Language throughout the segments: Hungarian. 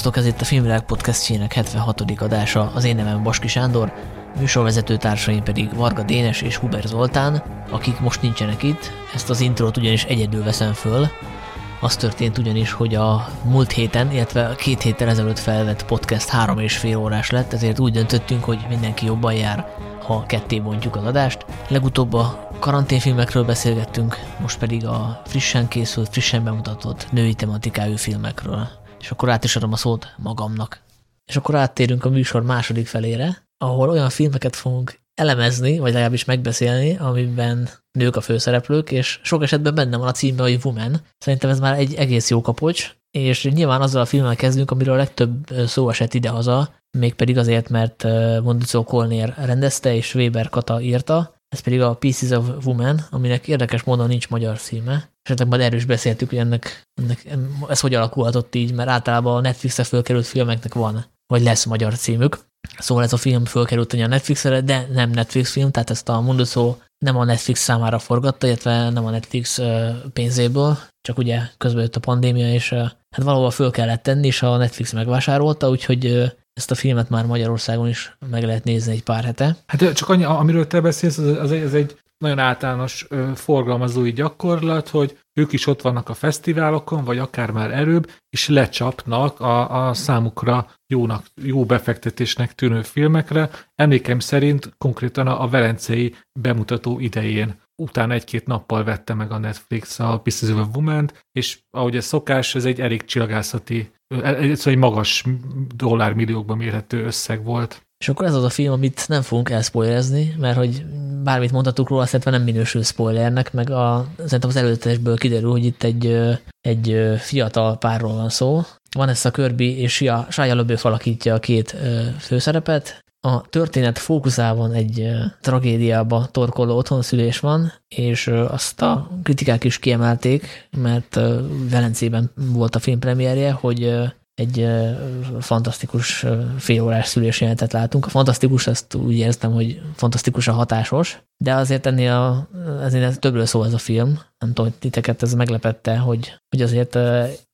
Sziasztok, ez itt a Filmvilág podcastjének 76. adása, az én nevem Baski Sándor, műsorvezető társaim pedig Varga Dénes és Huber Zoltán, akik most nincsenek itt, ezt az intrót ugyanis egyedül veszem föl. Az történt ugyanis, hogy a múlt héten, illetve két héttel ezelőtt felvett podcast három és fél órás lett, ezért úgy döntöttünk, hogy mindenki jobban jár, ha ketté bontjuk az adást. Legutóbb a karanténfilmekről beszélgettünk, most pedig a frissen készült, frissen bemutatott női tematikájú filmekről. És akkor át is adom a szót magamnak. És akkor áttérünk a műsor második felére, ahol olyan filmeket fogunk elemezni, vagy legalábbis megbeszélni, amiben nők a főszereplők, és sok esetben benne van a címben, hogy Woman. Szerintem ez már egy egész jó kapocs, és nyilván azzal a filmmel kezdünk, amiről a legtöbb szó esett idehaza, mégpedig azért, mert Mondicó Kolnér rendezte, és Weber Kata írta, ez pedig a Pieces of Woman, aminek érdekes módon nincs magyar címe. Esetleg majd erős beszéltük, hogy ennek, ennek, ez hogy alakulhatott így, mert általában a Netflixre fölkerült filmeknek van, vagy lesz magyar címük. Szóval ez a film fölkerült a Netflixre, de nem Netflix film, tehát ezt a Munduszó nem a Netflix számára forgatta, illetve nem a Netflix pénzéből, csak ugye közben jött a pandémia, és hát valahol föl kellett tenni, és a Netflix megvásárolta, úgyhogy ezt a filmet már Magyarországon is meg lehet nézni egy pár hete. Hát csak annyi, amiről te beszélsz, az, az, az egy nagyon általános ö, forgalmazói gyakorlat, hogy ők is ott vannak a fesztiválokon, vagy akár már erőbb, és lecsapnak a, a számukra jónak, jó befektetésnek tűnő filmekre. Emlékem szerint konkrétan a, a Velencei bemutató idején utána egy-két nappal vette meg a Netflix a Pieces of a woman és ahogy ez szokás, ez egy elég csillagászati, ez egy magas dollármilliókban mérhető összeg volt. És akkor ez az a film, amit nem fogunk elspoilerezni, mert hogy bármit mondhatunk róla, szerintem nem minősül spoilernek, meg a, szerintem az előzetesből kiderül, hogy itt egy, egy fiatal párról van szó. Van ezt a Kirby és Shia LaBeouf alakítja a két főszerepet, a történet fókuszában egy tragédiába torkoló otthonszülés van, és azt a kritikák is kiemelték, mert Velencében volt a filmpremierje, hogy egy fantasztikus félórás szülésjelentet látunk. A fantasztikus, ezt úgy érztem, hogy fantasztikus a hatásos, de azért ennél a, ezért többről szól ez a film. Nem tudom, hogy titeket ez meglepette, hogy, hogy azért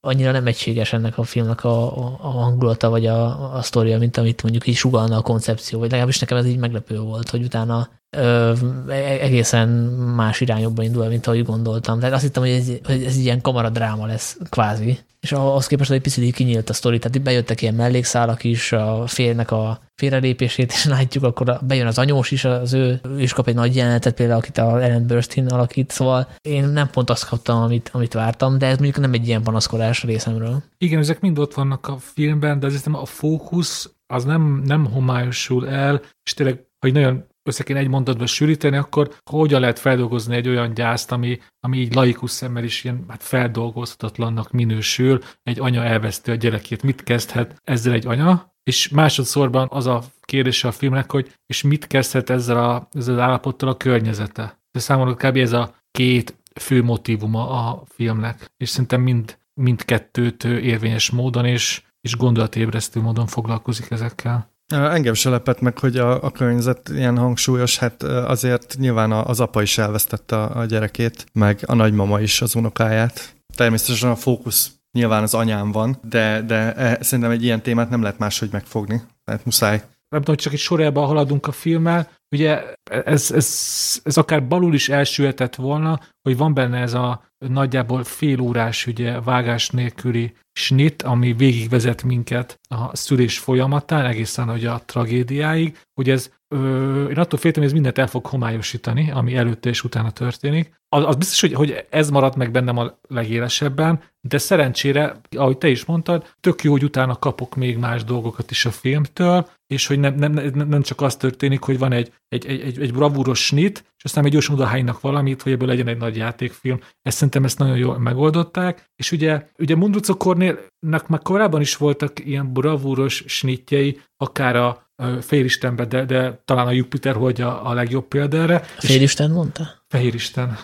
annyira nem egységes ennek a filmnek a, a, a hangulata, vagy a, a sztoria, mint amit mondjuk így sugalna a koncepció, vagy legalábbis nekem ez így meglepő volt, hogy utána ö, e, egészen más irányokba indul, mint ahogy gondoltam. Tehát azt hittem, hogy ez, hogy ez ilyen kamaradráma lesz kvázi. És ahhoz képest, hogy egy picit így kinyílt a sztori, tehát bejöttek ilyen mellékszálak is, a félnek a félrelépését is látjuk, akkor bejön az anyós is, az ő is kap egy nagy jelenetet, például akit a Ellen Burstyn alakít, szóval én nem pont azt kaptam, amit, amit vártam, de ez mondjuk nem egy ilyen panaszkodás részemről. Igen, ezek mind ott vannak a filmben, de azért a fókusz az nem, nem homályosul el, és tényleg, hogy nagyon össze kéne egy mondatba sűríteni, akkor hogyan lehet feldolgozni egy olyan gyászt, ami, ami így laikus szemmel is ilyen hát feldolgozhatatlannak minősül, egy anya elveszti a gyerekét. Mit kezdhet ezzel egy anya? És másodszorban az a kérdése a filmnek, hogy és mit kezdhet ezzel, a, ezzel az állapottal a környezete. De számomra kb. ez a két fő motivuma a filmnek, és szerintem mind, mindkettőt érvényes módon és, és gondolatébresztő módon foglalkozik ezekkel. Engem se lepett meg, hogy a, a környezet ilyen hangsúlyos, hát azért nyilván az apa is elvesztette a, a gyerekét, meg a nagymama is az unokáját. Természetesen a fókusz nyilván az anyám van, de, de e, szerintem egy ilyen témát nem lehet máshogy megfogni. Tehát muszáj. Nem tudom, hogy csak egy sorjában haladunk a filmmel. Ugye ez, ez, ez akár balul is elsülhetett volna, hogy van benne ez a nagyjából fél órás ugye, vágás nélküli snit, ami végigvezet minket a szülés folyamatán, egészen hogy a tragédiáig, hogy ez ö, én attól féltem, hogy ez mindent el fog homályosítani, ami előtte és utána történik. Az, az biztos, hogy, hogy ez maradt meg bennem a legélesebben, de szerencsére, ahogy te is mondtad, tök jó, hogy utána kapok még más dolgokat is a filmtől, és hogy nem, nem, nem, csak az történik, hogy van egy, egy, egy, egy bravúros snit, és aztán egy gyorsan odahánynak valamit, hogy ebből legyen egy nagy játékfilm. Ezt szerintem ezt nagyon jól megoldották, és ugye, ugye Mundruco Cornélnak már korábban is voltak ilyen bravúros snitjei, akár a Félistenbe, de, de talán a Jupiter hogy a, a legjobb példa erre. Félisten mondta? Fehéristen.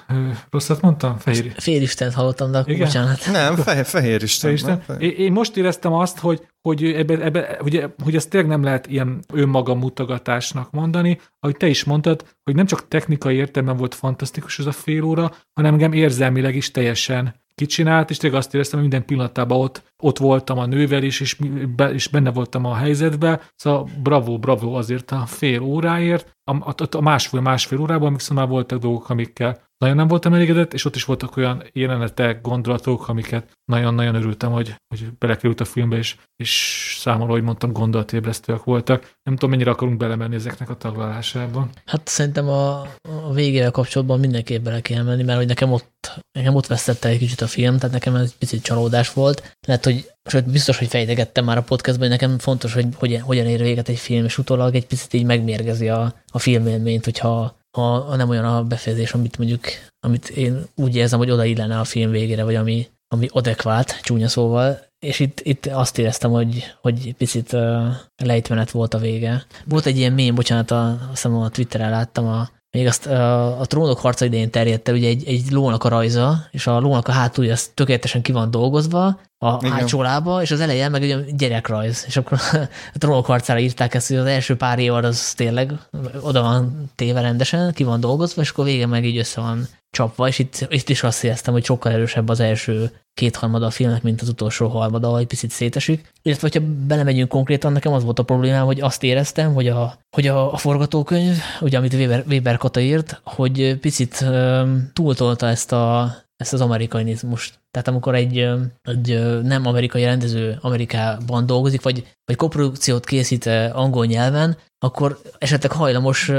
Rosszat mondtam? Fehér... Félistent hallottam, de akkor Igen? bocsánat. Nem, fehér, fehéristen. Isten. Nem, fehér. Én most éreztem azt, hogy, hogy, ebbe, ebbe, hogy, hogy ezt tényleg nem lehet ilyen önmaga mutogatásnak mondani, ahogy te is mondtad, hogy nem csak technikai értelemben volt fantasztikus ez a fél óra, hanem engem érzelmileg is teljesen kicsinált, és tényleg azt éreztem, hogy minden pillanatában ott, ott voltam a nővel is, és, be, és benne voltam a helyzetbe. Szóval bravo, bravo azért a fél óráért. A, a, a másfél, másfél órában, amikor már voltak dolgok, amikkel nagyon nem voltam elégedett, és ott is voltak olyan jelenetek, gondolatok, amiket nagyon-nagyon örültem, hogy, hogy belekerült a filmbe, és, és számomra, hogy mondtam, gondolatébresztőek voltak. Nem tudom, mennyire akarunk belemenni ezeknek a taglalásába. Hát szerintem a, a végével kapcsolatban mindenképp bele kell menni, mert hogy nekem ott, nekem ott vesztette egy kicsit a film, tehát nekem ez egy picit csalódás volt. Lehet, hogy sőt, biztos, hogy fejtegettem már a podcastban, hogy nekem fontos, hogy hogyan, hogyan ér véget egy film, és utólag egy picit így megmérgezi a, a filmélményt, hogyha ha, nem olyan a befejezés, amit mondjuk, amit én úgy érzem, hogy oda illene a film végére, vagy ami, ami adekvát, csúnya szóval, és itt, itt azt éreztem, hogy, hogy picit uh, lejtmenet volt a vége. Volt egy ilyen mém, bocsánat, a, azt hiszem a Twitteren láttam, a, még azt a, a trónok harca idején terjedt el, ugye egy, egy lónak a rajza, és a lónak a hátulja az tökéletesen ki van dolgozva, a Igen. hátsó lába, és az elején meg egy gyerekrajz, és akkor a trónok harcára írták ezt, hogy az első pár év az tényleg oda van téve rendesen, ki van dolgozva, és akkor vége meg így össze van csapva, és itt, itt is azt éreztem, hogy sokkal erősebb az első kétharmada a filmnek, mint az utolsó harmada, ahogy picit szétesik. Illetve, hogyha belemegyünk konkrétan, nekem az volt a problémám, hogy azt éreztem, hogy a, hogy a, a forgatókönyv, ugye amit Weber, Weber Kata írt, hogy picit um, túltolta ezt a ezt az amerikanizmust. Tehát amikor egy, egy nem amerikai rendező Amerikában dolgozik, vagy, vagy koprodukciót készít angol nyelven, akkor esetleg hajlamos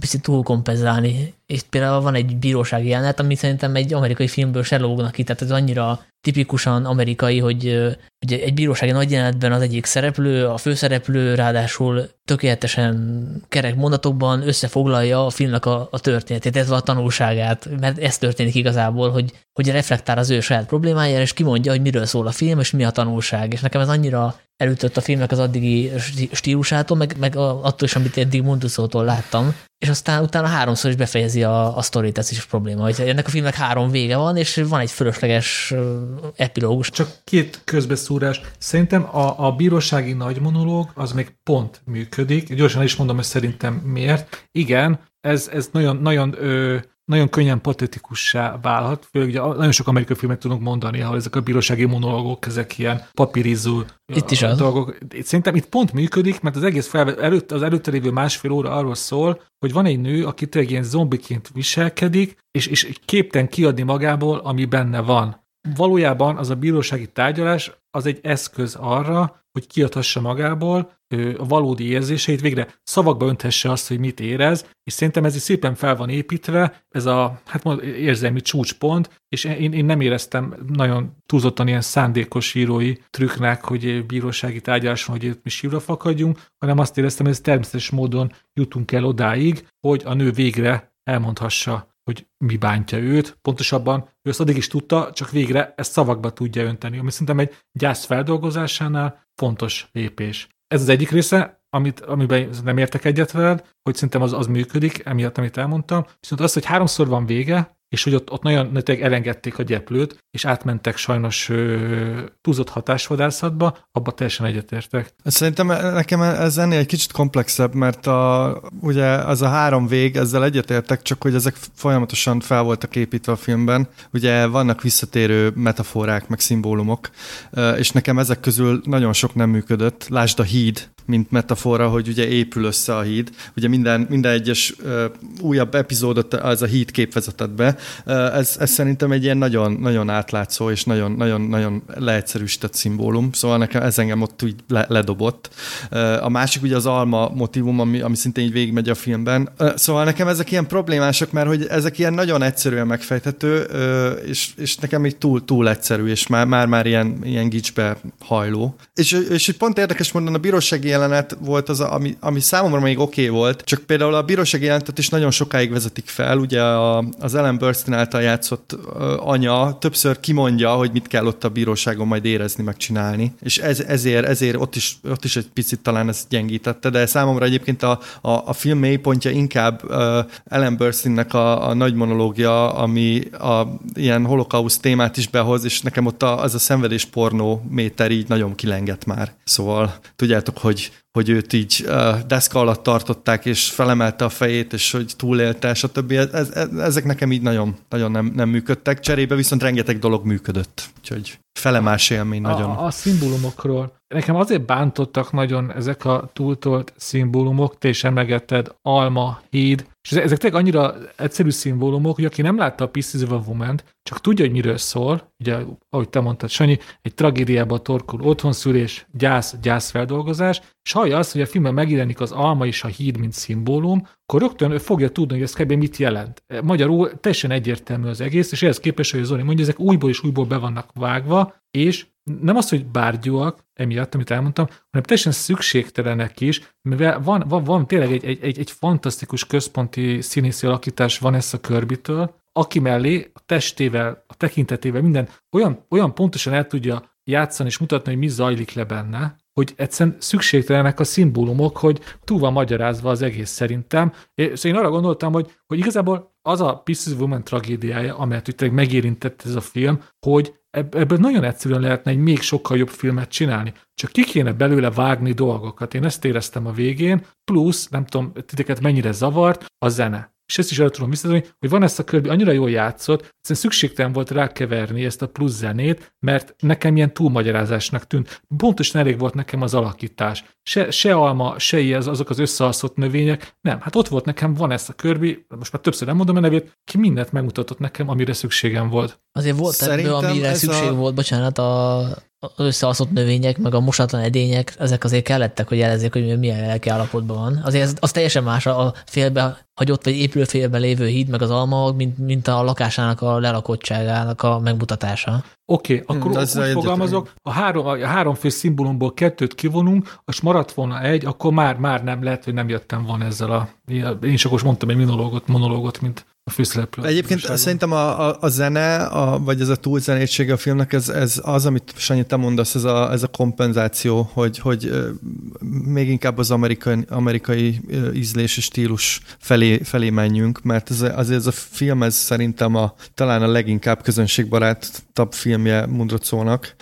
picit túlkompenzálni. És például van egy bírósági jelenet, ami szerintem egy amerikai filmből se lógnak ki, tehát ez annyira tipikusan amerikai, hogy, hogy egy bírósági nagy jelenetben az egyik szereplő, a főszereplő ráadásul tökéletesen kerek mondatokban összefoglalja a filmnek a, a történetét, ez a tanulságát, mert ez történik igazából, hogy, hogy reflektál az ő saját problémájára, és kimondja, hogy miről szól a film, és mi a tanulság. És nekem ez annyira elütött a filmnek az addigi stílusától, meg, meg attól is, amit eddig Munduszótól láttam, és aztán utána háromszor is befejezi a, a sztorit, ez is probléma, hogy ennek a filmnek három vége van, és van egy fölösleges epilógus. Csak két közbeszúrás. Szerintem a, a bírósági nagy monológ az még pont működik. Gyorsan is mondom, hogy szerintem miért. Igen, ez, ez nagyon, nagyon ö, nagyon könnyen patetikussá válhat, főleg ugye nagyon sok amerikai filmet tudunk mondani, ahol ezek a bírósági monológok, ezek ilyen papírizó itt is az. dolgok. Szerintem itt pont működik, mert az egész fel, előtt, az előtte lévő másfél óra arról szól, hogy van egy nő, aki tényleg ilyen zombiként viselkedik, és, és képten kiadni magából, ami benne van. Valójában az a bírósági tárgyalás az egy eszköz arra, hogy kiadhassa magából a valódi érzéseit, végre szavakba önthesse azt, hogy mit érez, és szerintem ez is szépen fel van építve, ez a hát érzelmi csúcspont, és én, én nem éreztem nagyon túlzottan ilyen szándékos írói trükknek, hogy bírósági tárgyaláson, hogy mi sírva fakadjunk, hanem azt éreztem, hogy ez természetes módon jutunk el odáig, hogy a nő végre elmondhassa hogy mi bántja őt. Pontosabban ő ezt addig is tudta, csak végre ezt szavakba tudja önteni, ami szerintem egy gyász feldolgozásánál fontos lépés. Ez az egyik része, amit, amiben nem értek egyet veled, hogy szerintem az, az működik, emiatt, amit elmondtam. Viszont az, hogy háromszor van vége, és hogy ott, ott nagyon elengedték a gyeplőt, és átmentek sajnos ö, túlzott hatásvadászatba, abba teljesen egyetértek. Szerintem nekem ez ennél egy kicsit komplexebb, mert a, ugye az a három vég, ezzel egyetértek, csak hogy ezek folyamatosan fel voltak építve a filmben. Ugye vannak visszatérő metaforák, meg szimbólumok, és nekem ezek közül nagyon sok nem működött. Lásd a híd, mint metafora, hogy ugye épül össze a híd. Ugye minden, minden egyes uh, újabb epizódot az a híd kép vezetett be. Uh, ez, ez szerintem egy ilyen nagyon, nagyon átlátszó és nagyon, nagyon, nagyon leegyszerűsített szimbólum, szóval nekem ez engem ott úgy le, ledobott. Uh, a másik ugye az alma motivum, ami, ami szintén így végigmegy a filmben. Uh, szóval nekem ezek ilyen problémások, mert hogy ezek ilyen nagyon egyszerűen megfejthető, uh, és, és nekem így túl, túl egyszerű, és már, már, már ilyen, ilyen gicsbe hajló. És, és pont érdekes mondani, a bírósági jelenet volt az, ami, ami számomra még oké okay volt, csak például a bírósági jelenetet is nagyon sokáig vezetik fel, ugye a, az Ellen Burstyn által játszott anya többször kimondja, hogy mit kell ott a bíróságon majd érezni, megcsinálni, és ez, ezért, ezért ott is, ott is egy picit talán ezt gyengítette, de számomra egyébként a, a, a film mélypontja inkább uh, Ellen Burstynnek a, a nagy monológia, ami a ilyen holokauszt témát is behoz, és nekem ott a, az a szenvedés pornó méter így nagyon kilengett már. Szóval tudjátok, hogy hogy, hogy őt így deszka alatt tartották, és felemelte a fejét, és hogy túlélte, stb. Ez, ez, ezek nekem így nagyon, nagyon nem, nem működtek. Cserébe viszont rengeteg dolog működött. Úgyhogy felemás élmény nagyon. A, a szimbólumokról. Nekem azért bántottak nagyon ezek a túltolt szimbólumok, te is emlegetted, alma, híd, és ezek tényleg annyira egyszerű szimbólumok, hogy aki nem látta a Pieces of a woman csak tudja, hogy miről szól, ugye, ahogy te mondtad, Sanyi, egy tragédiába torkul otthonszülés, gyász, gyászfeldolgozás, és hallja azt, hogy a filmben megjelenik az alma és a híd, mint szimbólum, akkor rögtön ő fogja tudni, hogy ez kb. mit jelent. Magyarul teljesen egyértelmű az egész, és ehhez képest, hogy Zoli mondja, ezek újból és újból be vannak vágva, és nem az, hogy bárgyúak, emiatt, amit elmondtam, hanem teljesen szükségtelenek is, mivel van, van, van tényleg egy, egy, egy, egy fantasztikus központi színészi alakítás van ezt a körbitől, aki mellé a testével, a tekintetével minden olyan, olyan pontosan el tudja játszani és mutatni, hogy mi zajlik le benne, hogy egyszerűen szükségtelenek a szimbólumok, hogy túl van magyarázva az egész szerintem. És én arra gondoltam, hogy, hogy igazából az a Pieces Woman tragédiája, amelyet itt megérintett ez a film, hogy ebből nagyon egyszerűen lehetne egy még sokkal jobb filmet csinálni. Csak ki kéne belőle vágni dolgokat. Én ezt éreztem a végén, plusz, nem tudom, titeket mennyire zavart, a zene és ezt is el tudom visszatudni, hogy van ezt a körbi, annyira jól játszott, egyszerűen szükségtelen volt rákeverni ezt a plusz zenét, mert nekem ilyen túlmagyarázásnak tűnt. Pontosan elég volt nekem az alakítás. Se, se alma, se ilyen, azok az összealszott növények. Nem, hát ott volt nekem, van ezt a körbi, most már többször nem mondom a nevét, ki mindent megmutatott nekem, amire szükségem volt. Azért volt ebből, amire szükség a... volt, bocsánat, a összeaszott növények, meg a mosatlan edények, ezek azért kellettek, hogy jelezzék, hogy milyen lelki állapotban van. Azért az, az teljesen más a félbe hagyott vagy épülőfélben lévő híd, meg az alma, mint, mint a lakásának a lelakottságának a megmutatása. Oké, okay, akkor hmm, úgy fogalmazok, a három, a háromfél szimbólumból kettőt kivonunk, és maradt volna egy, akkor már, már nem lehet, hogy nem jöttem van ezzel a... Én is akkor mondtam egy monológot, monológot, mint a főszereplő. Egyébként a szerintem a, a, a zene, a, vagy ez a túlzenétsége a filmnek, ez, ez az, amit Sanyi, te mondasz, ez a, ez a kompenzáció, hogy, hogy még inkább az amerikai, amerikai ízlés és stílus felé, felé menjünk, mert ez, azért ez a film, ez szerintem a, talán a leginkább közönségbarátabb filmje Mundrocónak,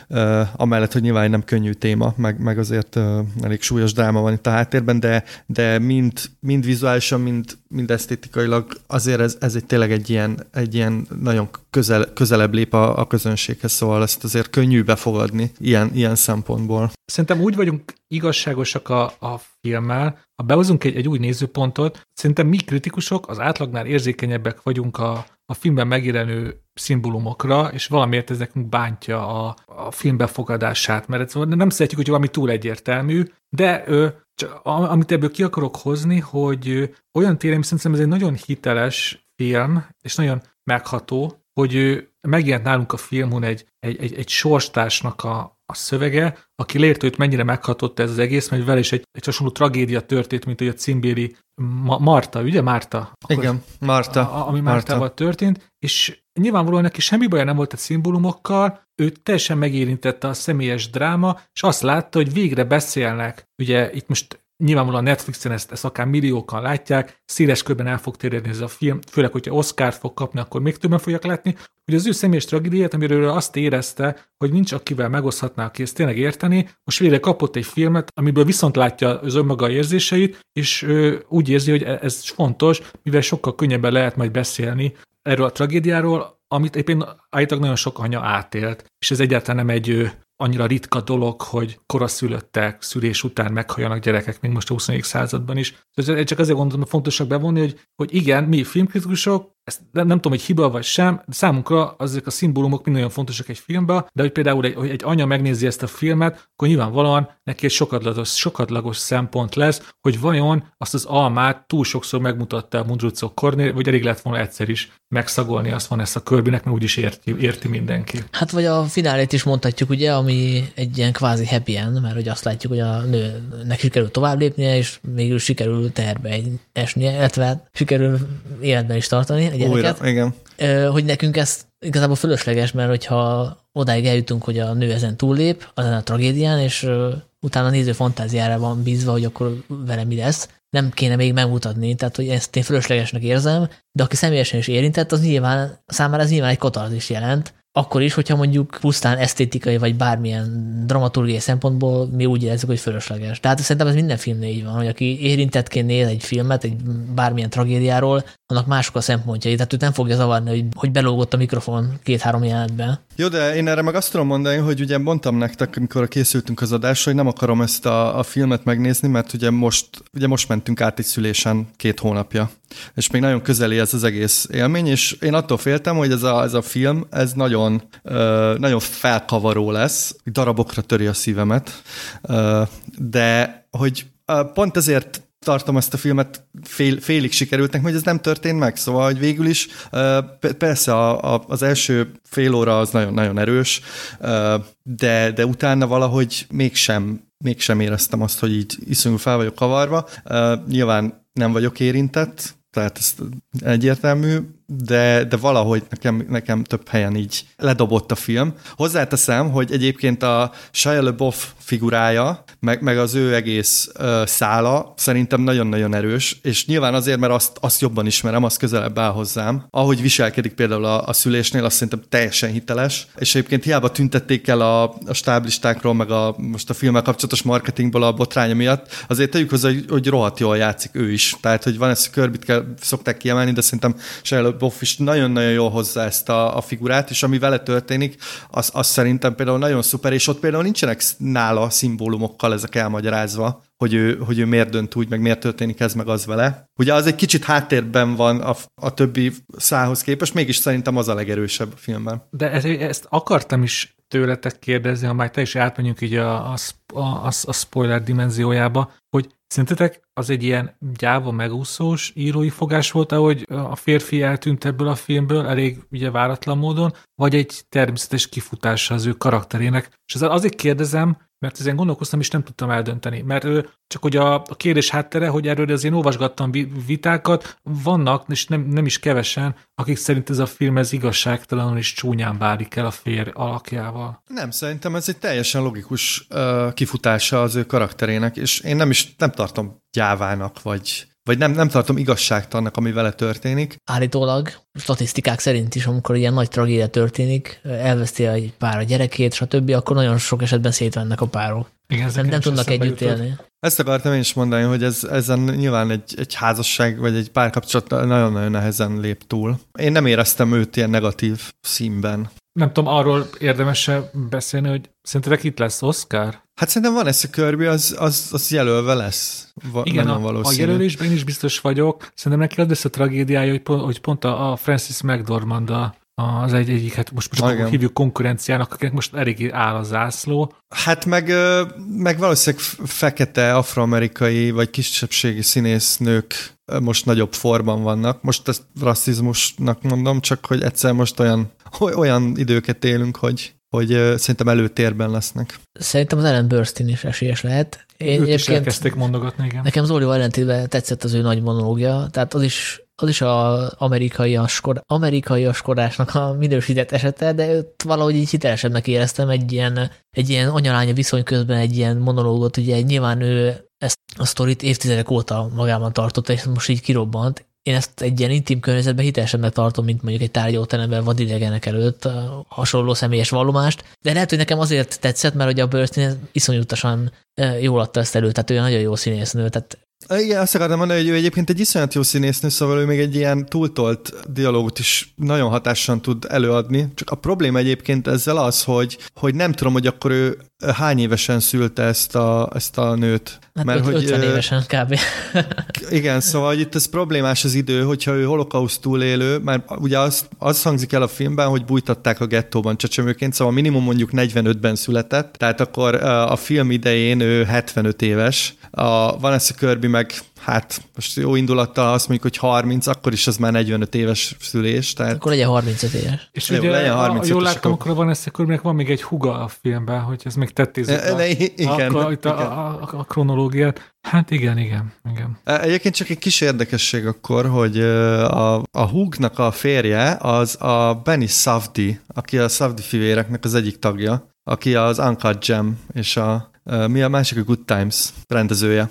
amellett, hogy nyilván nem könnyű téma, meg, meg azért elég súlyos dráma van itt a háttérben, de, de mind, mind vizuálisan, mind, mind esztétikailag azért ez, ez egy tényleg egy ilyen, egy ilyen nagyon közel, közelebb lép a, a közönséghez, szóval ezt azért könnyű befogadni ilyen, ilyen szempontból. Szerintem úgy vagyunk igazságosak a, a filmmel, ha behozunk egy, egy új nézőpontot, szerintem mi kritikusok az átlagnál érzékenyebbek vagyunk a, a filmben megjelenő szimbólumokra, és valamiért ez nekünk bántja a, a film befogadását, mert nem szeretjük, hogy valami túl egyértelmű, de ö, csak, amit ebből ki akarok hozni, hogy olyan téren, szerintem ez egy nagyon hiteles film, és nagyon megható, hogy megjelent nálunk a filmon egy, egy, egy, egy sorstársnak a, a szövege, aki leírta, hogy mennyire meghatott ez az egész, mert vele is egy, egy hasonló tragédia történt, mint hogy a címbéli Ma- Marta, ugye? Akkor Igen, Marta. A, ami Martával Marta. történt, és nyilvánvalóan neki semmi baja nem volt a szimbólumokkal, ő teljesen megérintette a személyes dráma, és azt látta, hogy végre beszélnek. Ugye itt most Nyilvánvalóan a Netflixen ezt, ezt akár milliókan látják, széles körben el fog terjedni ez a film, főleg, hogyha Oscar fog kapni, akkor még többen fogják látni, hogy az ő személyes tragédiát, amiről azt érezte, hogy nincs akivel megoszthatná, aki ezt tényleg érteni, most végre kapott egy filmet, amiből viszont látja az önmaga érzéseit, és ő úgy érzi, hogy e- ez fontos, mivel sokkal könnyebben lehet majd beszélni erről a tragédiáról, amit éppen állítólag nagyon sok anya átélt, és ez egyáltalán nem egy annyira ritka dolog, hogy koraszülöttek szülés után meghalljanak gyerekek, még most a 20. században is. Szóval csak azért gondolom, hogy fontosak bevonni, hogy, hogy igen, mi filmkritikusok ezt nem, tudom, hogy hiba vagy sem, de számunkra azok a szimbólumok mind nagyon fontosak egy filmben, de hogy például egy, hogy egy anya megnézi ezt a filmet, akkor nyilvánvalóan neki egy sokadlagos, sokadlagos szempont lesz, hogy vajon azt az almát túl sokszor megmutatta a Mundrucok Kornél, vagy elég lett volna egyszer is megszagolni azt van ezt a körbinek, mert úgyis érti, érti mindenki. Hát vagy a finálét is mondhatjuk, ugye, ami egy ilyen kvázi happy end, mert hogy azt látjuk, hogy a nőnek sikerül tovább lépnie, és végül sikerül terbe esnie, illetve sikerül életben is tartani a gyereket. Újra, igen. Hogy nekünk ez igazából fölösleges, mert hogyha odáig eljutunk, hogy a nő ezen túllép, ezen a tragédián, és utána a néző fantáziára van bízva, hogy akkor vele mi lesz, nem kéne még megmutatni, tehát hogy ezt én fölöslegesnek érzem, de aki személyesen is érintett, az nyilván, számára ez nyilván egy katarzis jelent, akkor is, hogyha mondjuk pusztán esztétikai vagy bármilyen dramaturgiai szempontból mi úgy érezzük, hogy fölösleges. Tehát szerintem ez minden filmnél így van, hogy aki érintettként néz egy filmet, egy bármilyen tragédiáról, annak mások a szempontjai. Tehát őt nem fogja zavarni, hogy, hogy belógott a mikrofon két-három jelenetben. Jó, de én erre meg azt tudom mondani, hogy ugye mondtam nektek, amikor készültünk az adásra, hogy nem akarom ezt a, a filmet megnézni, mert ugye most, ugye most mentünk át egy szülésen két hónapja, és még nagyon közeli ez az egész élmény, és én attól féltem, hogy ez a, ez a film, ez nagyon, ö, nagyon felkavaró lesz, darabokra töri a szívemet, de hogy pont ezért tartom ezt a filmet fél, félig sikerültnek, hogy ez nem történt meg, szóval hogy végül is persze a, a, az első fél óra az nagyon-nagyon erős, de, de utána valahogy mégsem, mégsem éreztem azt, hogy így iszonyú fel vagyok kavarva. Nyilván nem vagyok érintett, tehát ez egyértelmű, de, de valahogy nekem, nekem több helyen így ledobott a film. Hozzáteszem, hogy egyébként a Shia LaBeouf figurája, meg, meg az ő egész uh, szála szerintem nagyon-nagyon erős, és nyilván azért, mert azt, azt jobban ismerem, az közelebb áll hozzám. Ahogy viselkedik például a, a szülésnél, azt szerintem teljesen hiteles, és egyébként hiába tüntették el a, a stáblistákról, meg a, most a filmmel kapcsolatos marketingből a botránya miatt, azért tegyük hozzá, hogy, hogy rohadt jól játszik ő is. Tehát, hogy van ezt a körbit kell, szokták kiemelni, de szerintem Shia Boff is nagyon-nagyon jól hozza ezt a, a figurát, és ami vele történik, az, az szerintem például nagyon szuper, és ott például nincsenek nála szimbólumokkal ezek elmagyarázva, hogy ő, hogy ő miért dönt úgy, meg miért történik ez, meg az vele. Ugye az egy kicsit háttérben van a, a többi szához képest, mégis szerintem az a legerősebb a filmben. De ez, ezt akartam is tőletek kérdezni, ha már te is átmenjünk így a, a, a, a spoiler dimenziójába, hogy Szerintetek az egy ilyen gyáva megúszós írói fogás volt, ahogy a férfi eltűnt ebből a filmből, elég ugye váratlan módon, vagy egy természetes kifutása az ő karakterének? És azért kérdezem, mert ezen gondolkoztam, és nem tudtam eldönteni. Mert csak hogy a, a kérdés háttere, hogy erről azért olvasgattam vitákat, vannak, és nem, nem is kevesen, akik szerint ez a film ez igazságtalanul és csúnyán bárik el a férj alakjával. Nem, szerintem ez egy teljesen logikus uh, kifutása az ő karakterének, és én nem is nem tartom gyávának, vagy vagy nem, nem tartom igazságtalannak, ami vele történik. Állítólag statisztikák szerint is, amikor ilyen nagy tragédia történik, elveszti egy pár a gyerekét, stb., akkor nagyon sok esetben szétvennek a párok. Igen, nem, nem tudnak együtt jutott. élni. Ezt akartam én is mondani, hogy ez, ezen nyilván egy, egy házasság vagy egy párkapcsolat nagyon-nagyon nehezen lép túl. Én nem éreztem őt ilyen negatív színben. Nem tudom, arról érdemes beszélni, hogy szerintetek itt lesz Oscar? Hát szerintem van ez a körbi, az, az, az jelölve lesz. Va, Igen, a, a jelölésben én is biztos vagyok. Szerintem neki az a tragédiája, hogy pont, hogy pont a, a Francis McDormand a, az egy, egyik, hát most, most akkor hívjuk konkurenciának, akik most elég áll a zászló. Hát meg, meg valószínűleg fekete, afroamerikai vagy kisebbségi színésznők most nagyobb forban vannak. Most ezt rasszizmusnak mondom, csak hogy egyszer most olyan, olyan időket élünk, hogy, hogy szerintem előtérben lesznek. Szerintem az Ellen Burstyn is esélyes lehet. Én Őt is elkezdték mondogatni, igen. Nekem Zolival ellentétben tetszett az ő nagy monológia, tehát az is az is az amerikai askor, amerikai askorásnak a minősített esete, de őt valahogy így hitelesebbnek éreztem egy ilyen, egy ilyen anyalánya viszony közben egy ilyen monológot, ugye nyilván ő ezt a sztorit évtizedek óta magában tartotta, és most így kirobbant. Én ezt egy ilyen intim környezetben hitelesebbnek tartom, mint mondjuk egy tárgyalóteremben vadidegenek előtt hasonló személyes vallomást, de lehet, hogy nekem azért tetszett, mert hogy a Burstyn iszonyútosan jól adta ezt elő, tehát ő nagyon jó színésznő, tehát igen, azt akartam mondani, hogy ő egyébként egy iszonyat jó színésznő, szóval ő még egy ilyen túltolt dialógut is nagyon hatásosan tud előadni. Csak a probléma egyébként ezzel az, hogy, hogy nem tudom, hogy akkor ő hány évesen szülte ezt a, ezt a nőt. Hát Mert, hogy, 50 évesen kb. igen, szóval hogy itt ez problémás az idő, hogyha ő holokauszt túlélő, mert ugye az, az hangzik el a filmben, hogy bújtatták a gettóban csecsemőként, szóval minimum mondjuk 45-ben született, tehát akkor a film idején ő 75 éves. A Vanessa Kirby meg hát most jó indulattal azt mondjuk, hogy 30, akkor is az már 45 éves szülés. Tehát... Akkor legyen 35 éves. És jó, ugye, legyen 35 jól láttam, akkor van ezt, akkor van még egy huga a filmben, hogy ez még tettézzük a, ne, igen, a, a, a, a, a kronológiát. Hát igen, igen, igen. E, egyébként csak egy kis érdekesség akkor, hogy a, a húgnak a férje az a Benny Safdie, aki a Safdie fivéreknek az egyik tagja, aki az Uncut Gem és a Mi a másik? A Good Times rendezője.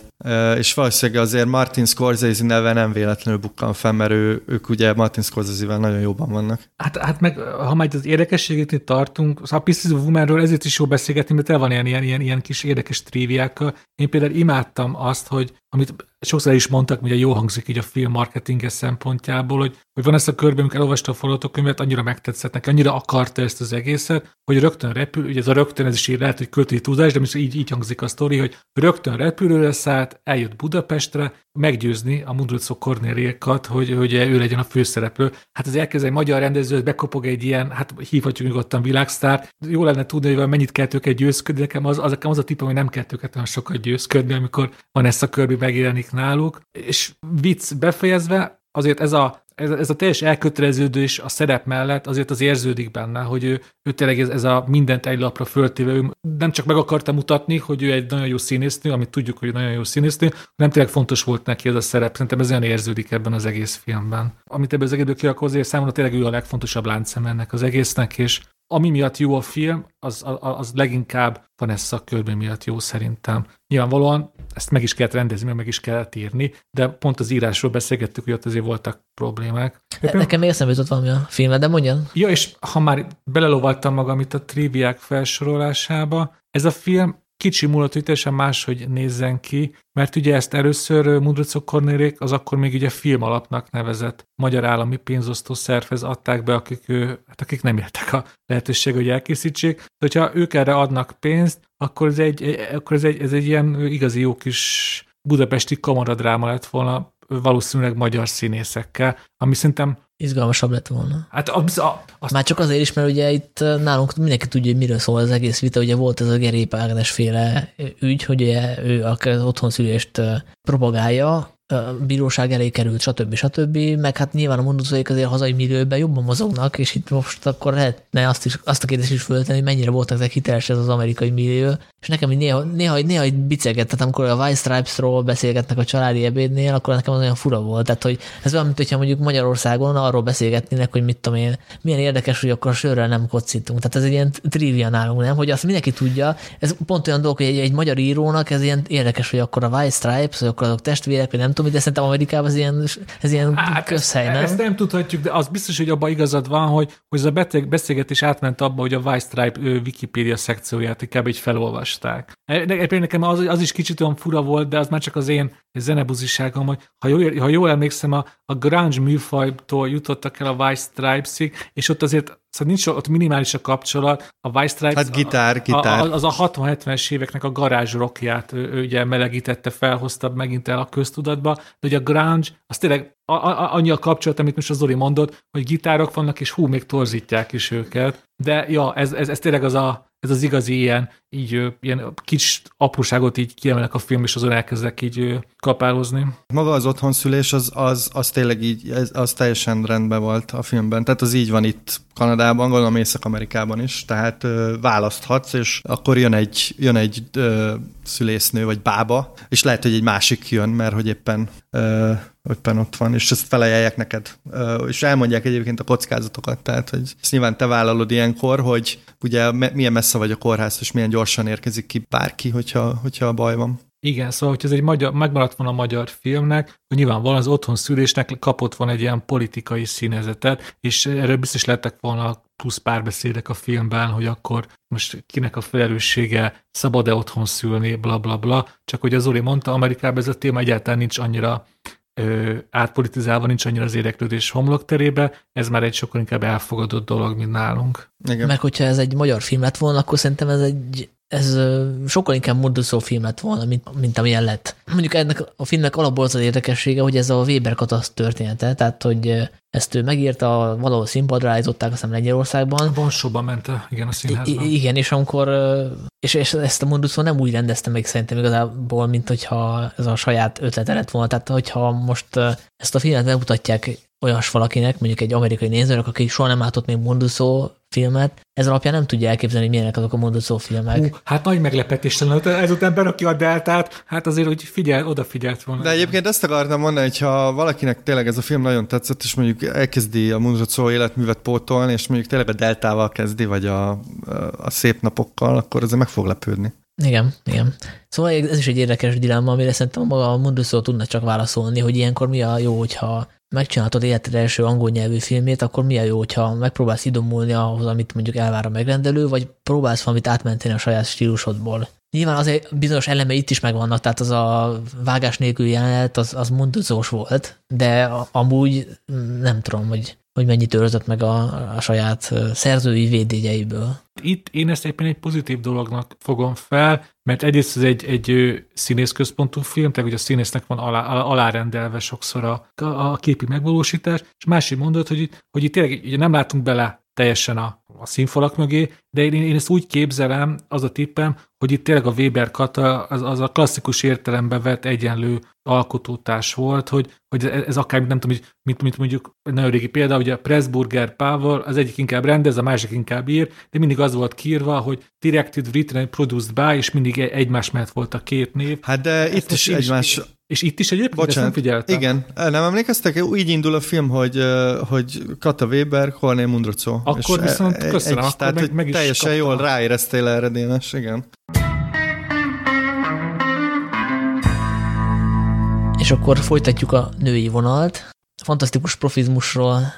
És valószínűleg azért Martin Scorsese neve nem véletlenül bukkan fel, mert ő, ők ugye Martin Scorsese-vel nagyon jóban vannak. Hát, hát meg, ha majd az érdekességét itt tartunk, szóval a Pieces of Womanről ezért is jó beszélgetni, mert el van ilyen, ilyen, ilyen, ilyen kis érdekes tríviákkal. Én például imádtam azt, hogy amit sokszor is mondtak, hogy jó hangzik így a film marketinges szempontjából, hogy, hogy van ezt a körben, amikor elolvasta a forgatókönyvet, annyira megtetszett neki, annyira akarta ezt az egészet, hogy rögtön repül, ugye ez a rögtön, ez is így lehet, hogy költői tudás, de így, így hangzik a sztori, hogy rögtön repülőre szállt, eljött Budapestre, meggyőzni a Mundrucó Kornéliékat, hogy, hogy ő legyen a főszereplő. Hát az elkezd egy magyar rendező, bekopog egy ilyen, hát hívhatjuk nyugodtan világsztár. Jó lenne tudni, hogy mennyit kell őket győzködni, nekem az, az, nekem az a tippem, hogy nem kell őket olyan sokat győzködni, amikor van ezt a körbi megjelenik náluk. És vicc befejezve, azért ez a ez, ez a teljes elköteleződés a szerep mellett azért az érződik benne, hogy ő, ő tényleg ez, ez a mindent egy lapra föltéve, ő nem csak meg akarta mutatni, hogy ő egy nagyon jó színésznő, amit tudjuk, hogy nagyon jó színésznő, hanem tényleg fontos volt neki ez a szerep. Szerintem ez olyan érződik ebben az egész filmben. Amit ebből az egészből ki azért számomra tényleg ő a legfontosabb láncem ennek az egésznek, és ami miatt jó a film, az, az, az leginkább Vanessa Kirby miatt jó szerintem. Nyilvánvalóan ezt meg is kellett rendezni, meg is kellett írni, de pont az írásról beszélgettük, hogy ott azért voltak problémák. Éppen... Nekem még eszembe jutott valami a filmet, de mondjan. Ja, és ha már belelovaltam magam itt a triviák felsorolásába, ez a film kicsi múlott, hogy teljesen máshogy nézzen ki, mert ugye ezt először Mudricok Kornérék az akkor még ugye film alapnak nevezett magyar állami pénzosztó szervez adták be, akik, hát akik nem éltek a lehetőség, hogy elkészítsék. De hogyha ők erre adnak pénzt, akkor ez egy, akkor ez egy, ez egy ilyen igazi jó kis budapesti kamaradráma lett volna valószínűleg magyar színészekkel, ami szerintem izgalmasabb lett volna. Hát az, az... Már csak azért is, mert ugye itt nálunk mindenki tudja, hogy miről szól az egész vita, ugye volt ez a Gerép Ágnes féle ügy, hogy ugye ő az otthonszülést propagálja, bíróság elé került, stb. stb. Meg hát nyilván a mondozóik azért hazai millióben jobban mozognak, és itt most akkor lehetne azt, is, azt a kérdést is föltenni, hogy mennyire volt nektek hiteles ez az amerikai millió. És nekem néha, néha, néha egy biceget, tehát amikor a White Stripes-ról beszélgetnek a családi ebédnél, akkor nekem az olyan fura volt. Tehát, hogy ez olyan, mint hogyha mondjuk Magyarországon arról beszélgetnének, hogy mit tudom én, milyen érdekes, hogy akkor sörrel nem kocítunk. Tehát ez egy ilyen trivia nálunk, nem? Hogy azt mindenki tudja. Ez pont olyan dolog, hogy egy, egy magyar írónak ez ilyen érdekes, hogy akkor a White Stripes, vagy akkor azok testvérek, vagy nem tudom, de szerintem Amerikában ez ilyen, ez ilyen hát közhely, nem? Ezt nem tudhatjuk, de az biztos, hogy abban igazad van, hogy, hogy ez a beteg beszélgetés átment abba, hogy a White Stripe Wikipedia szekcióját inkább így felolvasták. De nekem az, az is kicsit olyan fura volt, de az már csak az én zenebuziságom, hogy ha jól, ha jól emlékszem, a, a grunge műfajtól jutottak el a White Stripes-ig, és ott azért Szóval nincs ott minimális a kapcsolat. A White Stripes hát gitár, gitár. A, az a 60-70-es éveknek a garázs rockját ő, ő ugye melegítette, felhozta megint el a köztudatba, de ugye a grunge, az tényleg a, a, annyi a kapcsolat, amit most az Zoli mondott, hogy gitárok vannak, és hú, még torzítják is őket. De ja, ez, ez, ez tényleg az a, ez az igazi ilyen, így ilyen kis apróságot így kiemelek a film, és azon elkezdek így kapálozni. Maga az otthonszülés, az, az, az tényleg így, az teljesen rendben volt a filmben. Tehát az így van itt Kanadában, gondolom Észak-Amerikában is, tehát ö, választhatsz, és akkor jön egy, jön egy ö, szülésznő, vagy bába, és lehet, hogy egy másik jön, mert hogy éppen ö, éppen ott van, és ezt felajánlják neked. És elmondják egyébként a kockázatokat, tehát hogy ezt nyilván te vállalod ilyenkor, hogy ugye milyen messze vagy a kórház, és milyen gyorsan érkezik ki bárki, hogyha, hogyha baj van. Igen, szóval, hogy ez egy magyar, megmaradt volna a magyar filmnek, hogy nyilvánvalóan az otthon szülésnek kapott van egy ilyen politikai színezetet, és erről biztos lettek volna plusz párbeszédek a filmben, hogy akkor most kinek a felelőssége, szabad-e otthon szülni, bla bla bla. Csak hogy az Zoli mondta, Amerikában ez a téma egyáltalán nincs annyira ö, átpolitizálva, nincs annyira az érdeklődés homlokterébe, ez már egy sokkal inkább elfogadott dolog, mint nálunk. Igen. Meg hogyha ez egy magyar film lett volna, akkor szerintem ez egy ez sokkal inkább mordulszó film lett volna, mint, mint amilyen lett. Mondjuk ennek a filmnek alapból az az érdekessége, hogy ez a Weber katasz története, tehát hogy ezt ő megírta, valahol színpadra állították, azt hiszem Lengyelországban. Varsóban ment, igen, a színházban. I- igen, és amikor, és, és ezt a Munduszo nem úgy rendezte meg szerintem igazából, mint hogyha ez a saját ötlete lett volna. Tehát, hogyha most ezt a filmet megmutatják olyas valakinek, mondjuk egy amerikai nézőnek, aki soha nem látott még Munduszo filmet, ez alapján nem tudja elképzelni, hogy milyenek azok a Munduszo filmek. Hú, hát nagy meglepetés lenne, ezután beraki a deltát, hát azért, hogy figyel, odafigyelt volna. De egyébként ezt akartam mondani, hogy ha valakinek tényleg ez a film nagyon tetszett, és mondjuk elkezdi a Munduszo életművet pótolni, és mondjuk tényleg a deltával kezdi, vagy a, a szép napokkal, akkor ezzel meg fog lepődni. Igen, igen. Szóval ez is egy érdekes dilemma, amire szerintem maga a Munduszó tudna csak válaszolni, hogy ilyenkor mi a jó, hogyha megcsináltad életed első angol nyelvű filmét, akkor mi a jó, hogyha megpróbálsz idomulni ahhoz, amit mondjuk elvár a megrendelő, vagy próbálsz valamit átmenteni a saját stílusodból. Nyilván azért bizonyos eleme itt is megvannak, tehát az a vágás nélkül jelenet, az, az mondozós volt, de amúgy nem tudom, hogy, hogy mennyit őrzött meg a, a saját szerzői védényeiből. Itt én ezt éppen egy pozitív dolognak fogom fel, mert egyrészt ez egy, egy színészközpontú film, tehát hogy a színésznek van alá, alárendelve sokszor a, a képi megvalósítás, és másik mondod, hogy, hogy itt tényleg ugye nem látunk bele teljesen a, a színfalak mögé, de én, én ezt úgy képzelem, az a tippem, hogy itt tényleg a Weber kata az, az a klasszikus értelembe vett egyenlő alkotótás volt, hogy, hogy ez akár, nem tudom, mint, mint mondjuk egy nagyon régi példa, hogy a Pressburger Power, az egyik inkább rendez, a másik inkább ír, de mindig az volt kírva, hogy directed, written produced by, és mindig egymás mellett volt a két név. Hát de Ezt itt is egymás... És itt is egyébként Bocsánat, nem figyeltem. Igen, nem emlékeztek? Úgy indul a film, hogy, hogy Kata Weber, Horné Mundrucó. Akkor és viszont e- köszönöm, egy, akkor tehát, meg, meg is Teljesen kaptam. jól ráéreztél erre, Dénes, igen. És akkor folytatjuk a női vonalt. Fantasztikus profizmusról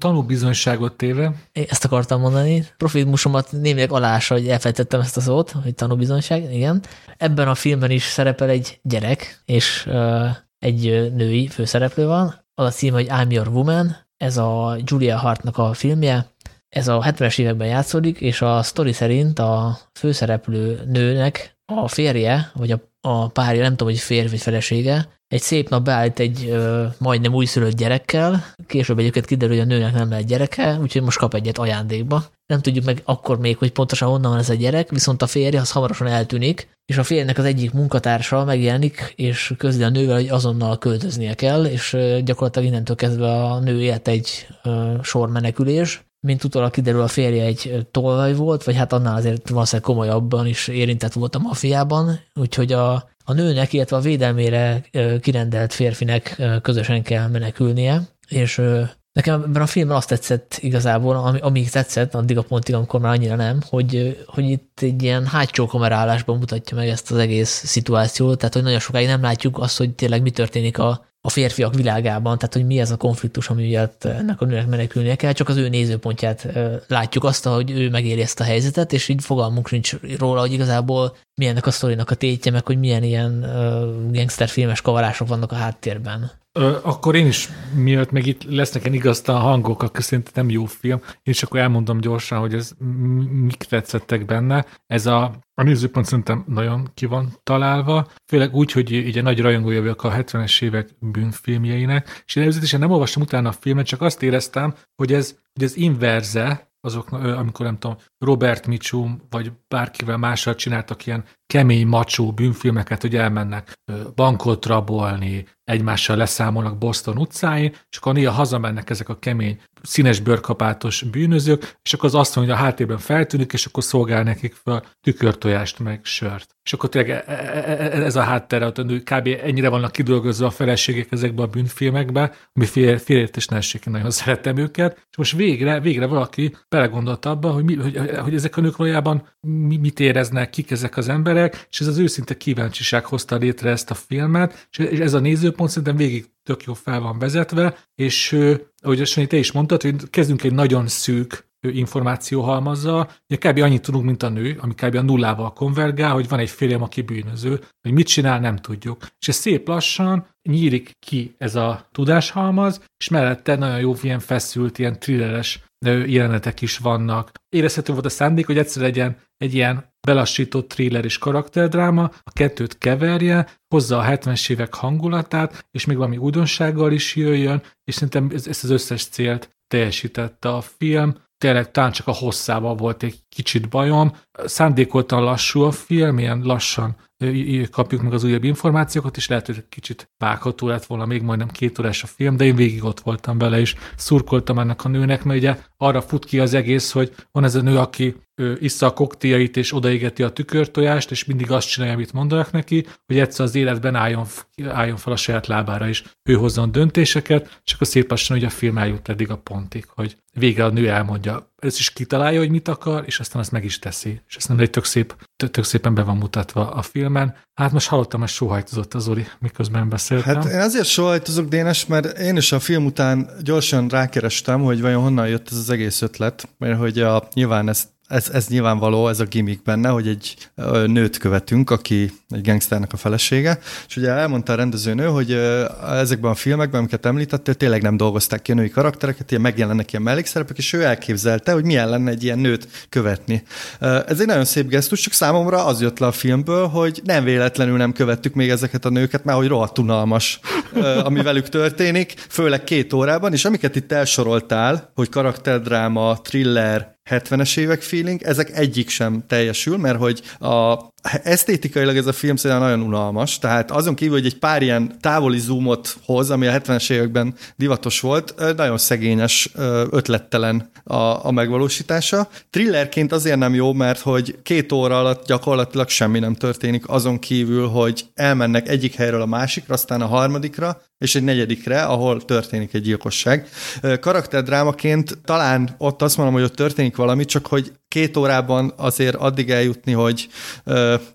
Tanúbizonyságot téve. Ezt akartam mondani. Profizmusomat némileg alása, hogy elfejtettem ezt a szót, hogy tanúbizonyság, igen. Ebben a filmben is szerepel egy gyerek, és uh, egy női főszereplő van. Az a cím, hogy I'm Your Woman. Ez a Julia Hartnak a filmje. Ez a 70-es években játszódik, és a sztori szerint a főszereplő nőnek a férje, vagy a, a párja, nem tudom, hogy férj vagy felesége, egy szép nap beállít egy ö, majdnem újszülött gyerekkel, később egyébként kiderül, hogy a nőnek nem lehet gyereke, úgyhogy most kap egyet ajándékba. Nem tudjuk meg akkor még, hogy pontosan honnan van ez a gyerek, viszont a férje az hamarosan eltűnik, és a férjnek az egyik munkatársa megjelenik, és közli a nővel, hogy azonnal költöznie kell, és gyakorlatilag innentől kezdve a nő élt egy ö, sor menekülés, mint utólag kiderül, a férje egy tolvaj volt, vagy hát annál azért valószínűleg komolyabban is érintett volt a mafiában, úgyhogy a, a nőnek, illetve a védelmére kirendelt férfinek közösen kell menekülnie, és Nekem ebben a filmben azt tetszett igazából, ami, amíg tetszett, addig a pontig, amikor már annyira nem, hogy, hogy itt egy ilyen hátsó kamerálásban mutatja meg ezt az egész szituációt, tehát hogy nagyon sokáig nem látjuk azt, hogy tényleg mi történik a, a férfiak világában, tehát hogy mi ez a konfliktus, ami miatt ennek a nőnek menekülnie kell, csak az ő nézőpontját látjuk azt, hogy ő megéri ezt a helyzetet, és így fogalmunk nincs róla, hogy igazából milyennek a sztorinak a tétje, meg hogy milyen ilyen uh, gangsterfilmes kavarások vannak a háttérben. Ö, akkor én is, miatt meg itt lesznek ilyen igaztalan hangok, akkor szerintem nem jó film, én is akkor elmondom gyorsan, hogy ez mik tetszettek benne. Ez a, a nézőpont szerintem nagyon ki van találva, főleg úgy, hogy ugye nagy rajongója vagyok a 70-es évek bűnfilmjeinek, és én előzetesen nem olvastam utána a filmet, csak azt éreztem, hogy ez, hogy ez inverze azok, amikor nem tudom, Robert Mitchum, vagy bárkivel mással csináltak ilyen kemény, macsó bűnfilmeket, hogy elmennek bankot rabolni, egymással leszámolnak Boston utcáin, és akkor néha hazamennek ezek a kemény, színes bőrkapátos bűnözők, és akkor az azt mondja, a háttérben feltűnik, és akkor szolgál nekik fel tükörtojást, meg sört. És akkor tényleg e, e, e, ez a háttere, kb. ennyire vannak kidolgozva a feleségek ezekbe a bűnfilmekbe, ami félértés ne essék, nagyon szeretem őket, és most végre, végre valaki belegondolt abba, hogy, mi, hogy, hogy ezek a nők valójában mit éreznek, kik ezek az emberek, és ez az őszinte kíváncsiság hozta létre ezt a filmet, és ez a nézőpont szerintem végig tök jó fel van vezetve, és ahogy a te is mondtad, hogy kezdünk egy nagyon szűk információhalmazzal, ugye kb. annyit tudunk, mint a nő, ami kb. a nullával konvergál, hogy van egy férjem, aki bűnöző, hogy mit csinál, nem tudjuk. És ez szép lassan nyílik ki ez a tudáshalmaz, és mellette nagyon jó ilyen feszült, ilyen thrilleres jelenetek is vannak. Érezhető volt a szándék, hogy egyszer legyen egy ilyen belassított thriller és karakterdráma, a kettőt keverje, hozza a 70-es évek hangulatát, és még valami újdonsággal is jöjjön, és szerintem ezt az összes célt teljesítette a film. Tényleg talán csak a hosszával volt egy kicsit bajom. Szándékoltan lassú a film, ilyen lassan kapjuk meg az újabb információkat, és lehet, hogy kicsit vágható lett volna, még majdnem két órás a film, de én végig ott voltam vele, és szurkoltam ennek a nőnek, mert ugye arra fut ki az egész, hogy van ez a nő, aki ő issza a koktéljait, és odaégeti a tükörtojást, és mindig azt csinálja, amit mondanak neki, hogy egyszer az életben álljon, álljon fel a saját lábára, és ő hozzon döntéseket, csak a szép lassan hogy a film eljut eddig a pontig, hogy vége a nő elmondja, ez is kitalálja, hogy mit akar, és aztán azt meg is teszi. És ezt nem egy tök, szép, tök, szépen be van mutatva a filmen. Hát most hallottam, hogy sóhajtozott az Uri, miközben beszéltem. Hát én azért sóhajtozok, Dénes, mert én is a film után gyorsan rákerestem, hogy vajon honnan jött ez az egész ötlet, mert hogy a, nyilván ezt ez, ez nyilvánvaló, ez a gimmick benne, hogy egy nőt követünk, aki egy gangsternek a felesége, és ugye elmondta a rendezőnő, hogy ezekben a filmekben, amiket említettél, tényleg nem dolgozták ki a női karaktereket, ilyen megjelennek ilyen mellékszerepek, és ő elképzelte, hogy milyen lenne egy ilyen nőt követni. Ez egy nagyon szép gesztus, csak számomra az jött le a filmből, hogy nem véletlenül nem követtük még ezeket a nőket, mert hogy rohadt unalmas, ami velük történik, főleg két órában, és amiket itt elsoroltál, hogy karakterdráma, thriller, 70-es évek feeling, ezek egyik sem teljesül, mert hogy a esztétikailag ez a film szerintem nagyon unalmas, tehát azon kívül, hogy egy pár ilyen távoli zoomot hoz, ami a 70-es években divatos volt, nagyon szegényes, ötlettelen a, a megvalósítása. Thrillerként azért nem jó, mert hogy két óra alatt gyakorlatilag semmi nem történik, azon kívül, hogy elmennek egyik helyről a másikra, aztán a harmadikra, és egy negyedikre, ahol történik egy gyilkosság. Karakterdrámaként talán ott azt mondom, hogy ott történik valami, csak hogy két órában azért addig eljutni, hogy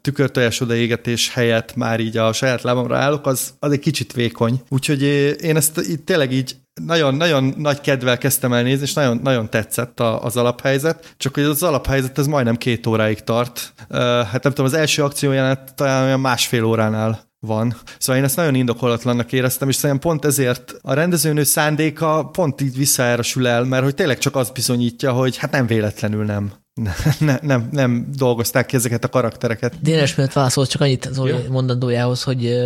tükörtojás odaégetés helyett már így a saját lábamra állok, az, az egy kicsit vékony. Úgyhogy én ezt itt tényleg így nagyon, nagyon nagy kedvel kezdtem el nézni, és nagyon, nagyon tetszett a, az alaphelyzet, csak hogy az alaphelyzet ez majdnem két óráig tart. Hát nem tudom, az első akciójánát talán olyan másfél óránál van. Szóval én ezt nagyon indokolatlannak éreztem, és szerintem pont ezért a rendezőnő szándéka pont így visszaerősül el, mert hogy tényleg csak az bizonyítja, hogy hát nem véletlenül nem ne, nem, nem dolgozták ki ezeket a karaktereket. Dénes miatt válaszol csak annyit az ja. mondandójához, hogy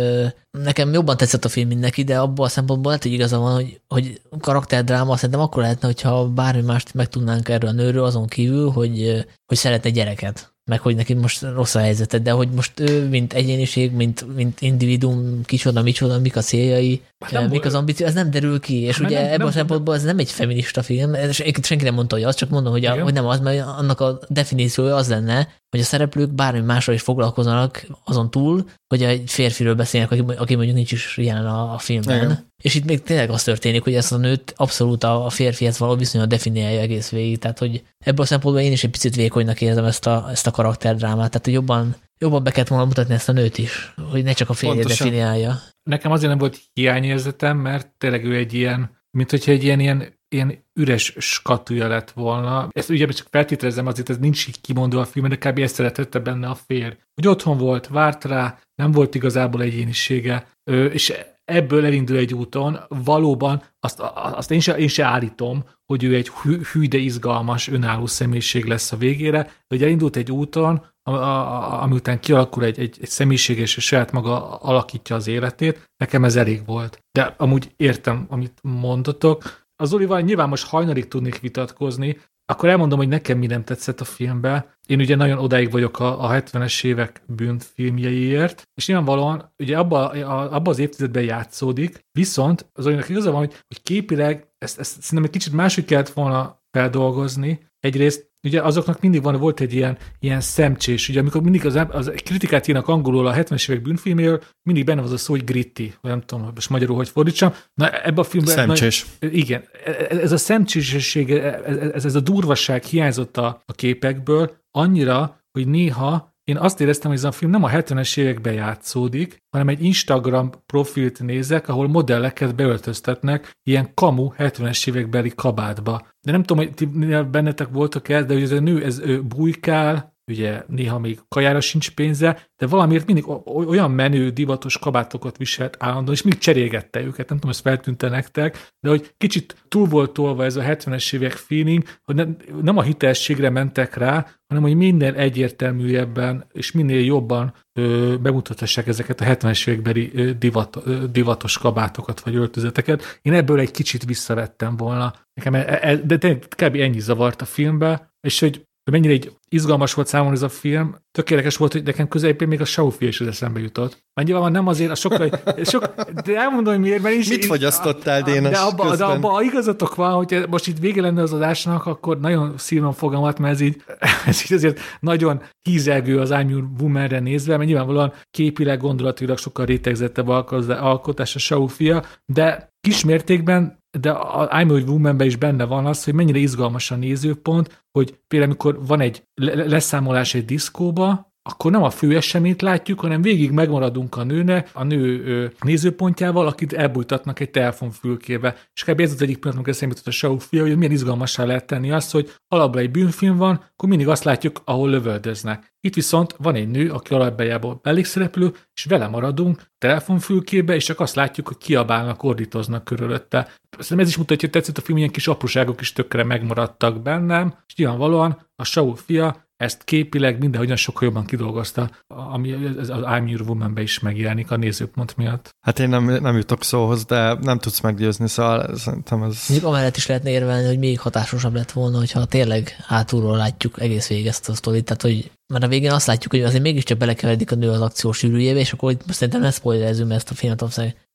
nekem jobban tetszett a film, mint neki, de abból a szempontból lehet, hogy igaza van, hogy, hogy karakterdráma szerintem akkor lehetne, hogyha bármi mást megtudnánk erről a nőről, azon kívül, hogy, hogy szeretne gyereket meg hogy neki most rossz a helyzete, de hogy most ő, mint egyéniség, mint, mint individuum, kicsoda, micsoda, mik a céljai, hát nem mik az ambíció, ez nem derül ki, és hát ugye nem, ebből a szempontból ez nem egy feminista film, és senki nem mondta, hogy az, csak mondom, hogy, a, hogy nem az, mert annak a definíciója az lenne, hogy a szereplők bármi másról is foglalkoznak azon túl, hogy egy férfiről beszélnek, aki, aki mondjuk nincs is jelen a, a filmben. Igen. És itt még tényleg az történik, hogy ezt a nőt abszolút a, férfihez való viszonyat definiálja egész végig. Tehát, hogy ebből a szempontból én is egy picit vékonynak érzem ezt a, ezt a karakterdrámát. Tehát, hogy jobban, jobban be kellett volna mutatni ezt a nőt is, hogy ne csak a férje definiálja. Nekem azért nem volt hiányérzetem, mert tényleg ő egy ilyen, mint hogyha egy ilyen, ilyen ilyen üres skatúja lett volna. Ezt ugye csak feltételezem, azért ez nincs így kimondva a filmben, de kb. ezt szeretette benne a férj. Hogy otthon volt, várt rá, nem volt igazából egyénisége, és ebből elindul egy úton, valóban azt, azt én, se, én se állítom, hogy ő egy hű, hű, de izgalmas, önálló személyiség lesz a végére, hogy elindult egy úton, ami után kialakul egy, egy, egy személyiség, és saját maga alakítja az életét, nekem ez elég volt. De amúgy értem, amit mondotok, az Olival nyilván most hajnalig tudnék vitatkozni, akkor elmondom, hogy nekem mi nem tetszett a filmbe. Én ugye nagyon odáig vagyok a, a 70-es évek bűnfilmjeiért, és nyilvánvalóan ugye abba, a, abba az évtizedben játszódik, viszont az olyanak igaza van, hogy, hogy képileg ezt, ezt szerintem egy kicsit máshogy kellett volna feldolgozni. Egyrészt ugye azoknak mindig van, volt egy ilyen, ilyen szemcsés, ugye amikor mindig az, az kritikát írnak angolul a 70-es évek bűnfilméről, mindig benne az a szó, hogy gritty, vagy nem tudom, most magyarul hogy fordítsam. Na ebbe a filmben... Szemcsés. Na, igen, ez a szemcsésség, ez, ez a durvasság hiányzott a, a képekből annyira, hogy néha én azt éreztem, hogy ez a film nem a 70-es években játszódik, hanem egy Instagram profilt nézek, ahol modelleket beöltöztetnek ilyen kamu 70-es évekbeli kabátba. De nem tudom, hogy ti bennetek voltak el, de hogy ez a nő, ez ő bujkál, ugye néha még kajára sincs pénze, de valamiért mindig olyan menő, divatos kabátokat viselt állandóan, és mindig cserélgette őket, nem tudom, ezt feltűnte nektek, de hogy kicsit túl volt tolva ez a 70-es évek feeling, hogy nem, nem a hitelességre mentek rá, hanem hogy minden egyértelműjebben és minél jobban ö, bemutathassák ezeket a 70-es évekbeli ö, divat, ö, divatos kabátokat vagy öltözeteket. Én ebből egy kicsit visszavettem volna. Nekem e, e, de, de kb. ennyi zavart a filmbe, és hogy hogy mennyire egy izgalmas volt számomra ez a film. Tökéletes volt, hogy nekem közepén még a Shaufia is az eszembe jutott. Már nyilván nem azért, a sokkal, sok, de elmondom, hogy miért, mert is. Mit fogyasztottál, Dénes, De abban de abba igazatok van, hogy most itt vége lenne az adásnak, akkor nagyon szívom fogalmat, mert ez így, ez így azért nagyon hízelgő az I'm Your Woman-re nézve, mert nyilvánvalóan képileg, gondolatilag sokkal rétegzettebb alkotás a Shaufia, de kismértékben de a I'm a woman is benne van az, hogy mennyire izgalmas a nézőpont, hogy például amikor van egy leszámolás egy diszkóba, akkor nem a fő eseményt látjuk, hanem végig megmaradunk a nőne, a nő nézőpontjával, akit elbújtatnak egy telefonfülkébe. És kb. ez az egyik pillanat, amikor eszembe a show fia, hogy milyen izgalmassá lehet tenni azt, hogy alapban egy bűnfilm van, akkor mindig azt látjuk, ahol lövöldöznek. Itt viszont van egy nő, aki alapjából mellékszereplő, és vele maradunk telefonfülkébe, és csak azt látjuk, hogy kiabálnak, ordítoznak körülötte. Szerintem ez is mutatja, hogy tetszett a film, ilyen kis apróságok is tökre megmaradtak bennem, és nyilvánvalóan a Saul fia ezt képileg mindenhogyan sokkal jobban kidolgozta, ami az I'm Your woman is megjelenik a nézőpont miatt. Hát én nem, nem jutok szóhoz, de nem tudsz meggyőzni, szóval szerintem ez... Mondjuk amellett is lehetne érvelni, hogy még hatásosabb lett volna, hogyha tényleg hátulról látjuk egész végig ezt a sztorit, tehát hogy mert a végén azt látjuk, hogy azért mégiscsak belekeveredik a nő az akció sűrűjébe, és akkor szerintem ne spoilerezzünk, ezt a filmet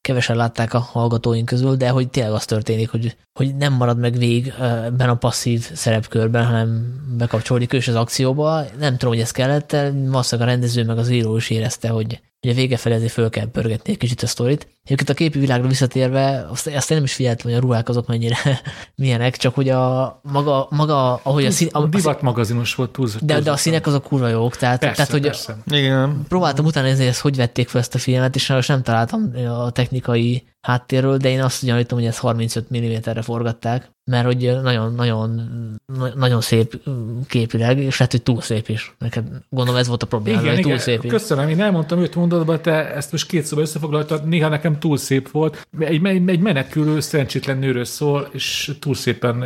kevesen látták a hallgatóink közül, de hogy tényleg az történik, hogy, hogy nem marad meg végig ebben a passzív szerepkörben, hanem bekapcsolódik ő is az akcióba. Nem tudom, hogy ez kellett, valószínűleg a rendező meg az író is érezte, hogy Ugye vége felé azért föl kell pörgetni egy kicsit a sztorit. Egyébként a képi világra visszatérve, azt, azt én nem is figyeltem, hogy a ruhák azok mennyire milyenek, csak hogy a maga, maga ahogy a szín... A, divat magazinos volt túl. De, de a színek azok kurva jók, tehát, persze, tehát hogy persze. Igen. próbáltam utána nézni, hogy ezt hogy vették fel ezt a filmet, és sajnos nem találtam a technikai háttérről, de én azt gyanítom, hogy ezt 35 mm-re forgatták, mert hogy nagyon, nagyon, nagyon szép képileg, és lehet, hogy túl szép is. Neked gondolom ez volt a probléma, igen, hogy túl igen. szép is. Köszönöm, én elmondtam öt mondatban, te ezt most két szóba összefoglaltad, néha nekem túl szép volt. Egy, egy, menekülő, szerencsétlen nőről szól, és túl szépen,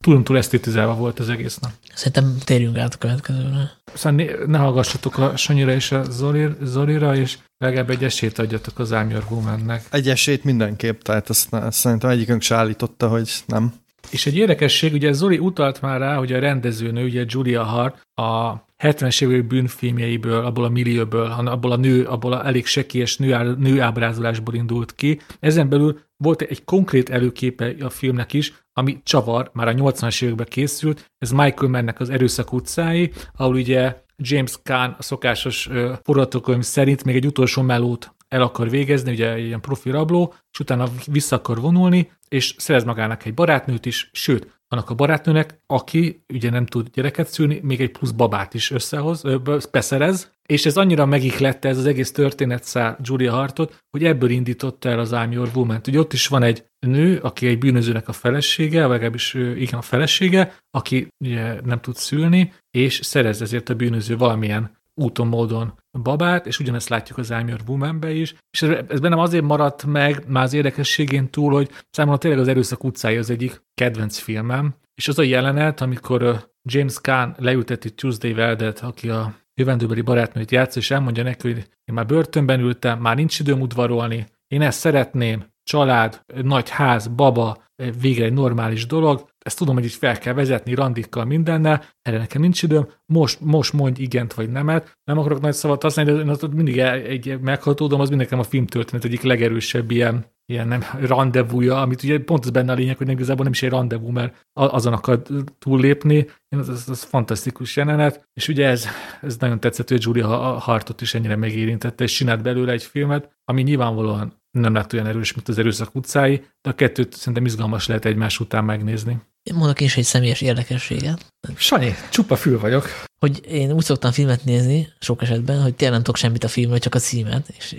túl túl esztétizálva volt az egész nap. Szerintem térjünk át a következőre. Szóval ne, ne hallgassatok a Sanyira és a Zolir, Zolira, és legalább egy esélyt adjatok az I'm Your Woman-nek. Egy esélyt mindenképp, tehát azt, azt szerintem egyikünk se állította, hogy nem. És egy érdekesség, ugye Zoli utalt már rá, hogy a rendezőnő, ugye Julia Hart, a 70-es évek bűnfilmjeiből, abból a millióból, abból a nő, abból a elég sekélyes nő, nőábrázolásból indult ki. Ezen belül volt egy konkrét előképe a filmnek is, ami csavar, már a 80-as években készült, ez Michael Mannnek az Erőszak utcái, ahol ugye James Caan a szokásos forgatókönyv szerint még egy utolsó melót el akar végezni, ugye ilyen profi rabló, és utána vissza akar vonulni, és szerez magának egy barátnőt is, sőt, annak a barátnőnek, aki ugye nem tud gyereket szülni, még egy plusz babát is összehoz, beszerez, és ez annyira megiklette ez az egész történet szá Julia Hartot, hogy ebből indította el az I'm Your Woman. Ugye ott is van egy nő, aki egy bűnözőnek a felesége, vagy legalábbis igen a felesége, aki ugye nem tud szülni, és szerez ezért a bűnöző valamilyen úton, módon babát, és ugyanezt látjuk az I'm Your woman is, és ez, ez bennem azért maradt meg, már az érdekességén túl, hogy számomra tényleg az Erőszak utcája az egyik kedvenc filmem, és az a jelenet, amikor James Caan leülteti Tuesday Veldet, aki a jövendőbeli barátnőt játsz, és elmondja neki, hogy én már börtönben ültem, már nincs időm udvarolni, én ezt szeretném, család, nagy ház, baba, végre egy normális dolog, ezt tudom, hogy így fel kell vezetni randikkal mindennel, erre nekem nincs időm, most, most mondj igent vagy nemet, nem akarok nagy szavat használni, de én azt mindig egy meghatódom, az mindenkem a filmtörténet egyik legerősebb ilyen, ilyen nem rendezvúja, amit ugye pont az benne a lényeg, hogy nem igazából nem is egy rendezvú, mert azon akar túllépni, az, az, az fantasztikus jelenet, és ugye ez, ez nagyon tetszett, hogy Julia Hartot is ennyire megérintette, és csinált belőle egy filmet, ami nyilvánvalóan nem lett olyan erős, mint az erőszak utcái, de a kettőt szerintem izgalmas lehet egymás után megnézni. Én mondok is egy személyes érdekességet. Sanyi, csupa fül vagyok. Hogy én úgy szoktam filmet nézni, sok esetben, hogy tényleg nem tudok semmit a filmről, csak a címet, és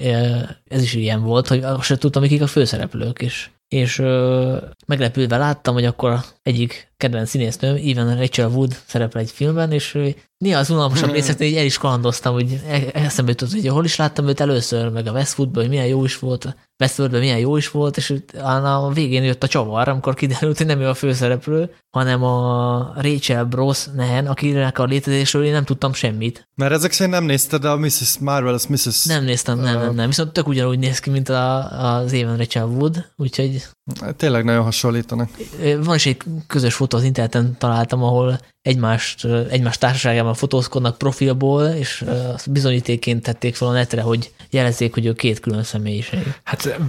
ez is ilyen volt, hogy azt sem tudtam, kik a főszereplők, és, és meglepődve láttam, hogy akkor egyik kedvenc színésznőm, Even Rachel Wood szerepel egy filmben, és néha az unalmasabb részeknél így el is kalandoztam, hogy e-, eszembe jutott, hogy hol is láttam őt először, meg a Westwoodban, hogy milyen jó is volt, Westworldben milyen jó is volt, és a végén jött a csavar, amikor kiderült, hogy nem ő a főszereplő, hanem a Rachel Bros nehen, akinek a létezésről én nem tudtam semmit. Mert ezek szerint nem nézted a Mrs. Marvelous Mrs. Nem néztem, nem, nem, nem. Viszont tök ugyanúgy néz ki, mint a, az Even Rachel Wood, úgyhogy Tényleg nagyon hasonlítanak. Van is egy közös fotó az interneten találtam, ahol egymást, egymás társaságában fotózkodnak profilból, és azt bizonyítéként tették fel a netre, hogy jelezzék, hogy ő két külön személyiség. Hát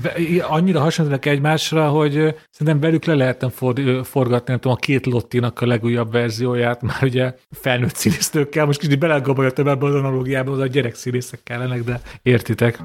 annyira hasonlítanak egymásra, hogy szerintem velük le lehetne for, forgatni, nem tudom, a két Lottinak a legújabb verzióját, már ugye felnőtt színésztőkkel, most kicsit belegabajottam ebbe az analógiába, az a gyerek színészek kellenek, de értitek.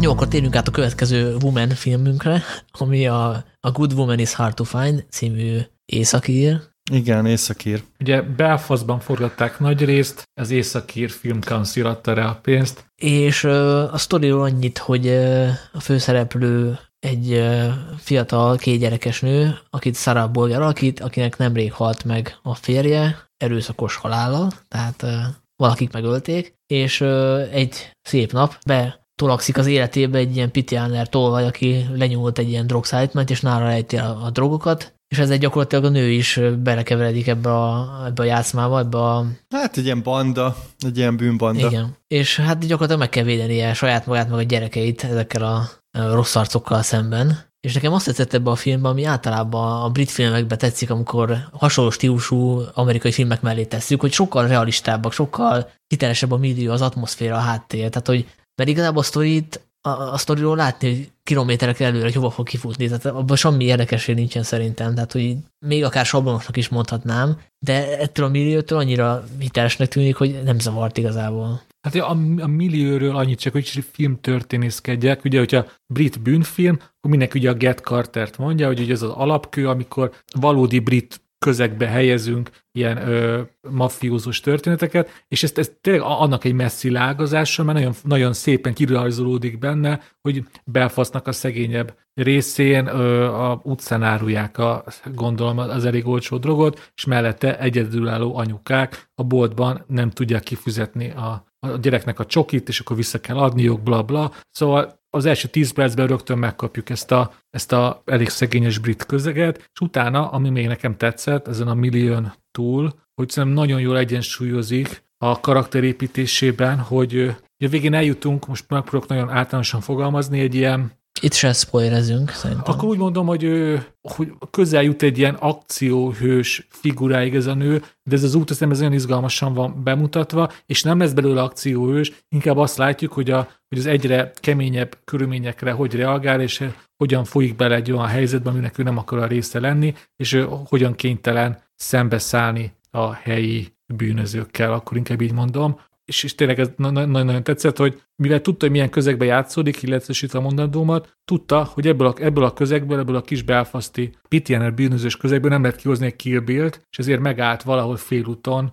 Jó, akkor térjünk át a következő Woman filmünkre, ami a, a Good Woman is Hard to Find című északír. Igen, északír. Ugye Belfastban forgatták nagy részt, az északír Film Council adta rá a pénzt. És uh, a sztoriról annyit, hogy uh, a főszereplő egy uh, fiatal kétgyerekes nő, akit Sarah Bolger alakít, akinek nemrég halt meg a férje, erőszakos halállal, tehát uh, valakik megölték, és uh, egy szép nap be tolakszik az életébe egy ilyen pitiáner tolvaj, aki lenyúlt egy ilyen drogszállítmányt, és nála rejti a, a drogokat, és ezzel gyakorlatilag a nő is belekeveredik ebbe a, ebbe a játszmába, ebbe a... Hát egy ilyen banda, egy ilyen bűnbanda. Igen. És hát gyakorlatilag meg kell védenie saját magát, meg a gyerekeit ezekkel a rossz arcokkal szemben. És nekem azt tetszett ebbe a filmben, ami általában a brit filmekben tetszik, amikor hasonló stílusú amerikai filmek mellé tesszük, hogy sokkal realistábbak, sokkal hitelesebb a millió, az atmoszféra, a háttér. Tehát, hogy mert igazából a sztorit, a, a sztoriról látni, hogy kilométerek előre, hogy hova fog kifutni, tehát abban semmi érdekesség nincsen szerintem, tehát hogy még akár sablonosnak is mondhatnám, de ettől a milliótől annyira hitelesnek tűnik, hogy nem zavart igazából. Hát a, a millióről annyit csak, hogy filmtörténészkedjek, ugye, hogyha brit bűnfilm, akkor mindenki ugye a Get Cartert mondja, hogy ugye ez az alapkő, amikor valódi brit közegbe helyezünk ilyen ö, mafiózus történeteket, és ezt, ezt tényleg annak egy messzi lágazása, mert nagyon, nagyon szépen kirajzolódik benne, hogy Belfastnak a szegényebb részén ö, a utcán árulják a, gondolom az elég olcsó drogot, és mellette egyedülálló anyukák a boltban nem tudják kifizetni a, a gyereknek a csokit, és akkor vissza kell adniuk, bla bla. Szóval az első tíz percben rögtön megkapjuk ezt a, ezt a elég szegényes brit közeget, és utána, ami még nekem tetszett, ezen a millión túl, hogy szerintem nagyon jól egyensúlyozik a karakterépítésében, hogy a végén eljutunk, most megpróbálok nagyon általánosan fogalmazni, egy ilyen itt se spoilerezünk, szerintem. Akkor úgy mondom, hogy, hogy közel jut egy ilyen akcióhős figuráig ez a nő, de ez az út nem ez olyan izgalmasan van bemutatva, és nem lesz belőle akcióhős, inkább azt látjuk, hogy, a, hogy az egyre keményebb körülményekre hogy reagál, és hogyan folyik bele egy olyan helyzetbe, aminek ő nem akar a része lenni, és hogyan kénytelen szembeszállni a helyi bűnözőkkel, akkor inkább így mondom és, és tényleg ez nagyon-nagyon tetszett, hogy mivel tudta, hogy milyen közegbe játszódik, illetve a mondandómat, tudta, hogy ebből a, ebből a közegből, ebből a kis belfaszti Pitjener bűnözős közegből nem lehet kihozni egy Kill Bill-t, és ezért megállt valahol félúton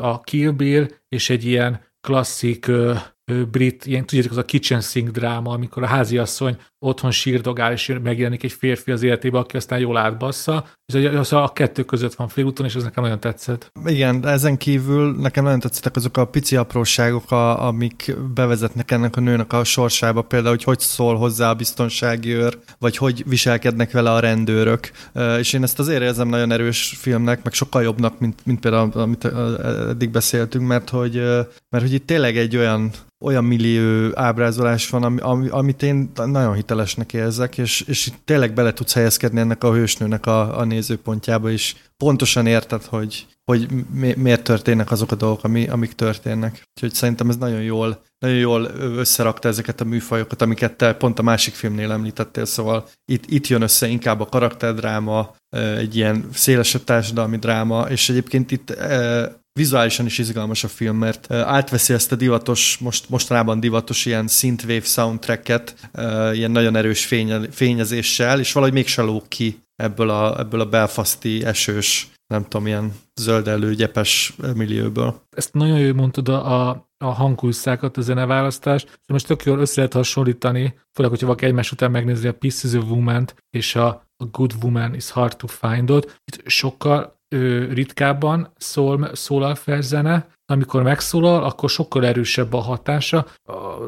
a Kill Bill, és egy ilyen klasszik brit, ilyen tudjátok, az a kitchen sink dráma, amikor a háziasszony otthon sírdogál, és megjelenik egy férfi az életébe, aki aztán jól átbassza, és az a kettő között van félúton, és ez nekem nagyon tetszett. Igen, de ezen kívül nekem nagyon tetszettek azok a pici apróságok, a, amik bevezetnek ennek a nőnek a sorsába, például, hogy hogy szól hozzá a biztonsági őr, vagy hogy viselkednek vele a rendőrök. És én ezt azért érzem nagyon erős filmnek, meg sokkal jobbnak, mint, mint például amit eddig beszéltünk, mert hogy, mert hogy itt tényleg egy olyan olyan millió ábrázolás van, ami, ami, amit én nagyon hitelesnek érzek, és, és tényleg bele tudsz helyezkedni ennek a hősnőnek a, a nézőpontjába, és pontosan érted, hogy, hogy mi, miért történnek azok a dolgok, ami, amik történnek. Úgyhogy szerintem ez nagyon jól, nagyon jól összerakta ezeket a műfajokat, amiket te pont a másik filmnél említettél, szóval itt, itt jön össze inkább a karakterdráma, egy ilyen szélesebb társadalmi dráma, és egyébként itt vizuálisan is izgalmas a film, mert átveszi ezt a divatos, most, mostanában divatos ilyen synthwave soundtracket, ilyen nagyon erős fénye, fényezéssel, és valahogy mégse lóg ki ebből a, ebből a belfaszti esős, nem tudom, ilyen zöldelő, gyepes millióból. Ezt nagyon jól mondtad a, a hangkulszákat, a zeneválasztást, de most tök jól össze lehet hasonlítani, főleg, hogyha valaki egymás után megnézi a Pieces of woman és a, a Good Woman is Hard to Find-ot. Itt sokkal ö, ritkábban szól, szólal fel zene, amikor megszólal, akkor sokkal erősebb a hatása.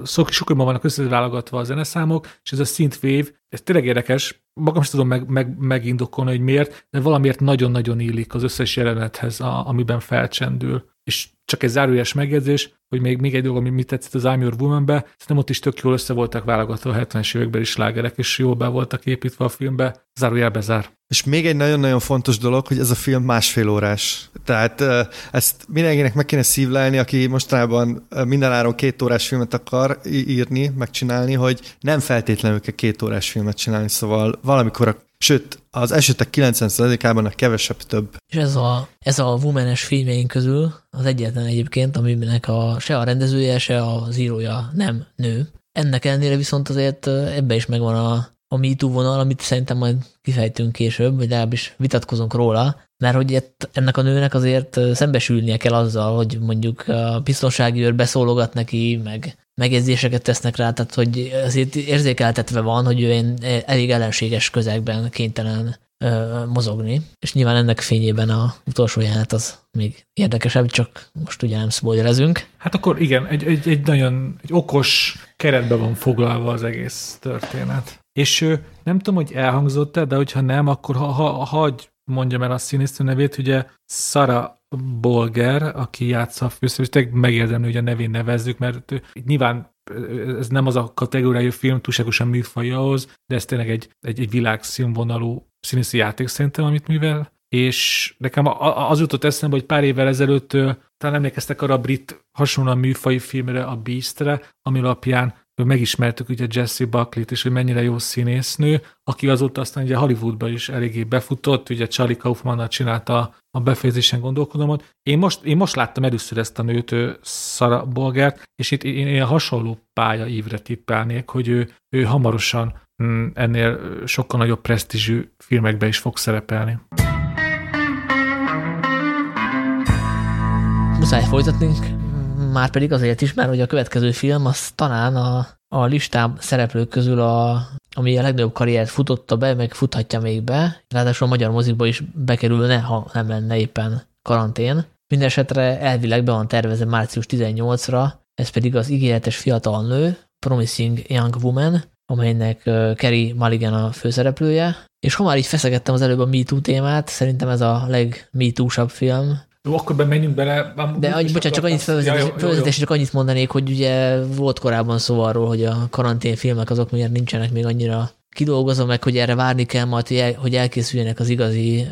Sok, sokkal vannak összeválogatva a zeneszámok, és ez a synthwave, ez tényleg érdekes, magam is tudom meg, meg, megindokolni, hogy miért, de valamiért nagyon-nagyon illik az összes jelenethez, a, amiben felcsendül. És csak egy zárójeles megjegyzés, hogy még, még egy dolog, ami mit tetszett az I'm Your Woman-be, szerintem ott is tök jól össze voltak válogatva a 70-es években is slágerek, és jól be voltak építve a filmbe, zárójel bezár. És még egy nagyon-nagyon fontos dolog, hogy ez a film másfél órás. Tehát ezt mindenkinek meg kéne szívlelni, aki mostanában mindenáron két órás filmet akar írni, megcsinálni, hogy nem feltétlenül kell két órás filmet csinálni, szóval valamikor a Sőt, az esetek 90%-ában a kevesebb több. És ez a, ez a Woman-es filmjeink közül az egyetlen egyébként, aminek a, se a rendezője, se az írója nem nő. Ennek ellenére viszont azért ebbe is megvan a, a MeToo vonal, amit szerintem majd kifejtünk később, vagy legalábbis vitatkozunk róla, mert hogy ennek a nőnek azért szembesülnie kell azzal, hogy mondjuk a biztonsági őr beszólogat neki, meg megjegyzéseket tesznek rá, tehát hogy azért érzékeltetve van, hogy ő elég ellenséges közegben kénytelen ö, mozogni, és nyilván ennek fényében a utolsó jelenet az még érdekesebb, csak most ugye nem spoilerezünk. Hát akkor igen, egy, egy, egy nagyon egy okos keretbe van foglalva az egész történet. És nem tudom, hogy elhangzott-e, de hogyha nem, akkor ha, ha, hagy mondjam el a színésznő nevét, ugye Sara Bolger, aki játsza a főszereplőt, megérdemli, hogy a nevén nevezzük, mert nyilván ez nem az a kategóriájú film túlságosan műfaj ahhoz, de ez tényleg egy, egy, egy világszínvonalú színészi játék szerintem, amit művel, és nekem az jutott eszembe, hogy pár évvel ezelőtt talán emlékeztek arra a brit hasonlóan műfai filmre, a Beastre, ami alapján megismertük ugye Jessie Buckley-t is, hogy mennyire jó színésznő, aki azóta aztán ugye Hollywoodba is eléggé befutott, ugye Charlie Kaufmannal csinálta a befejezésen gondolkodomat. Én most, én most láttam először ezt a nőt, Sarah Bolgert, és itt én, én hasonló pálya ívre tippelnék, hogy ő, ő hamarosan ennél sokkal nagyobb presztízsű filmekbe is fog szerepelni. Muszáj folytatnunk, már pedig azért is, mert hogy a következő film az talán a, a listám szereplők közül a, ami a legnagyobb karriert futotta be, meg futhatja még be, ráadásul a magyar mozikba is bekerülne, ha nem lenne éppen karantén. Mindenesetre elvileg be van tervezve március 18-ra, ez pedig az ígéretes fiatal nő, Promising Young Woman, amelynek Kerry Mulligan a főszereplője, és ha már így feszegettem az előbb a MeToo témát, szerintem ez a legmetoo film, jó, akkor bemenjünk bele. De annyi, bocsánat, csak annyit felvezetés, csak annyit mondanék, hogy ugye volt korábban szó arról, hogy a karanténfilmek azok miért nincsenek még annyira kidolgozva, meg hogy erre várni kell majd, hogy elkészüljenek az igazi,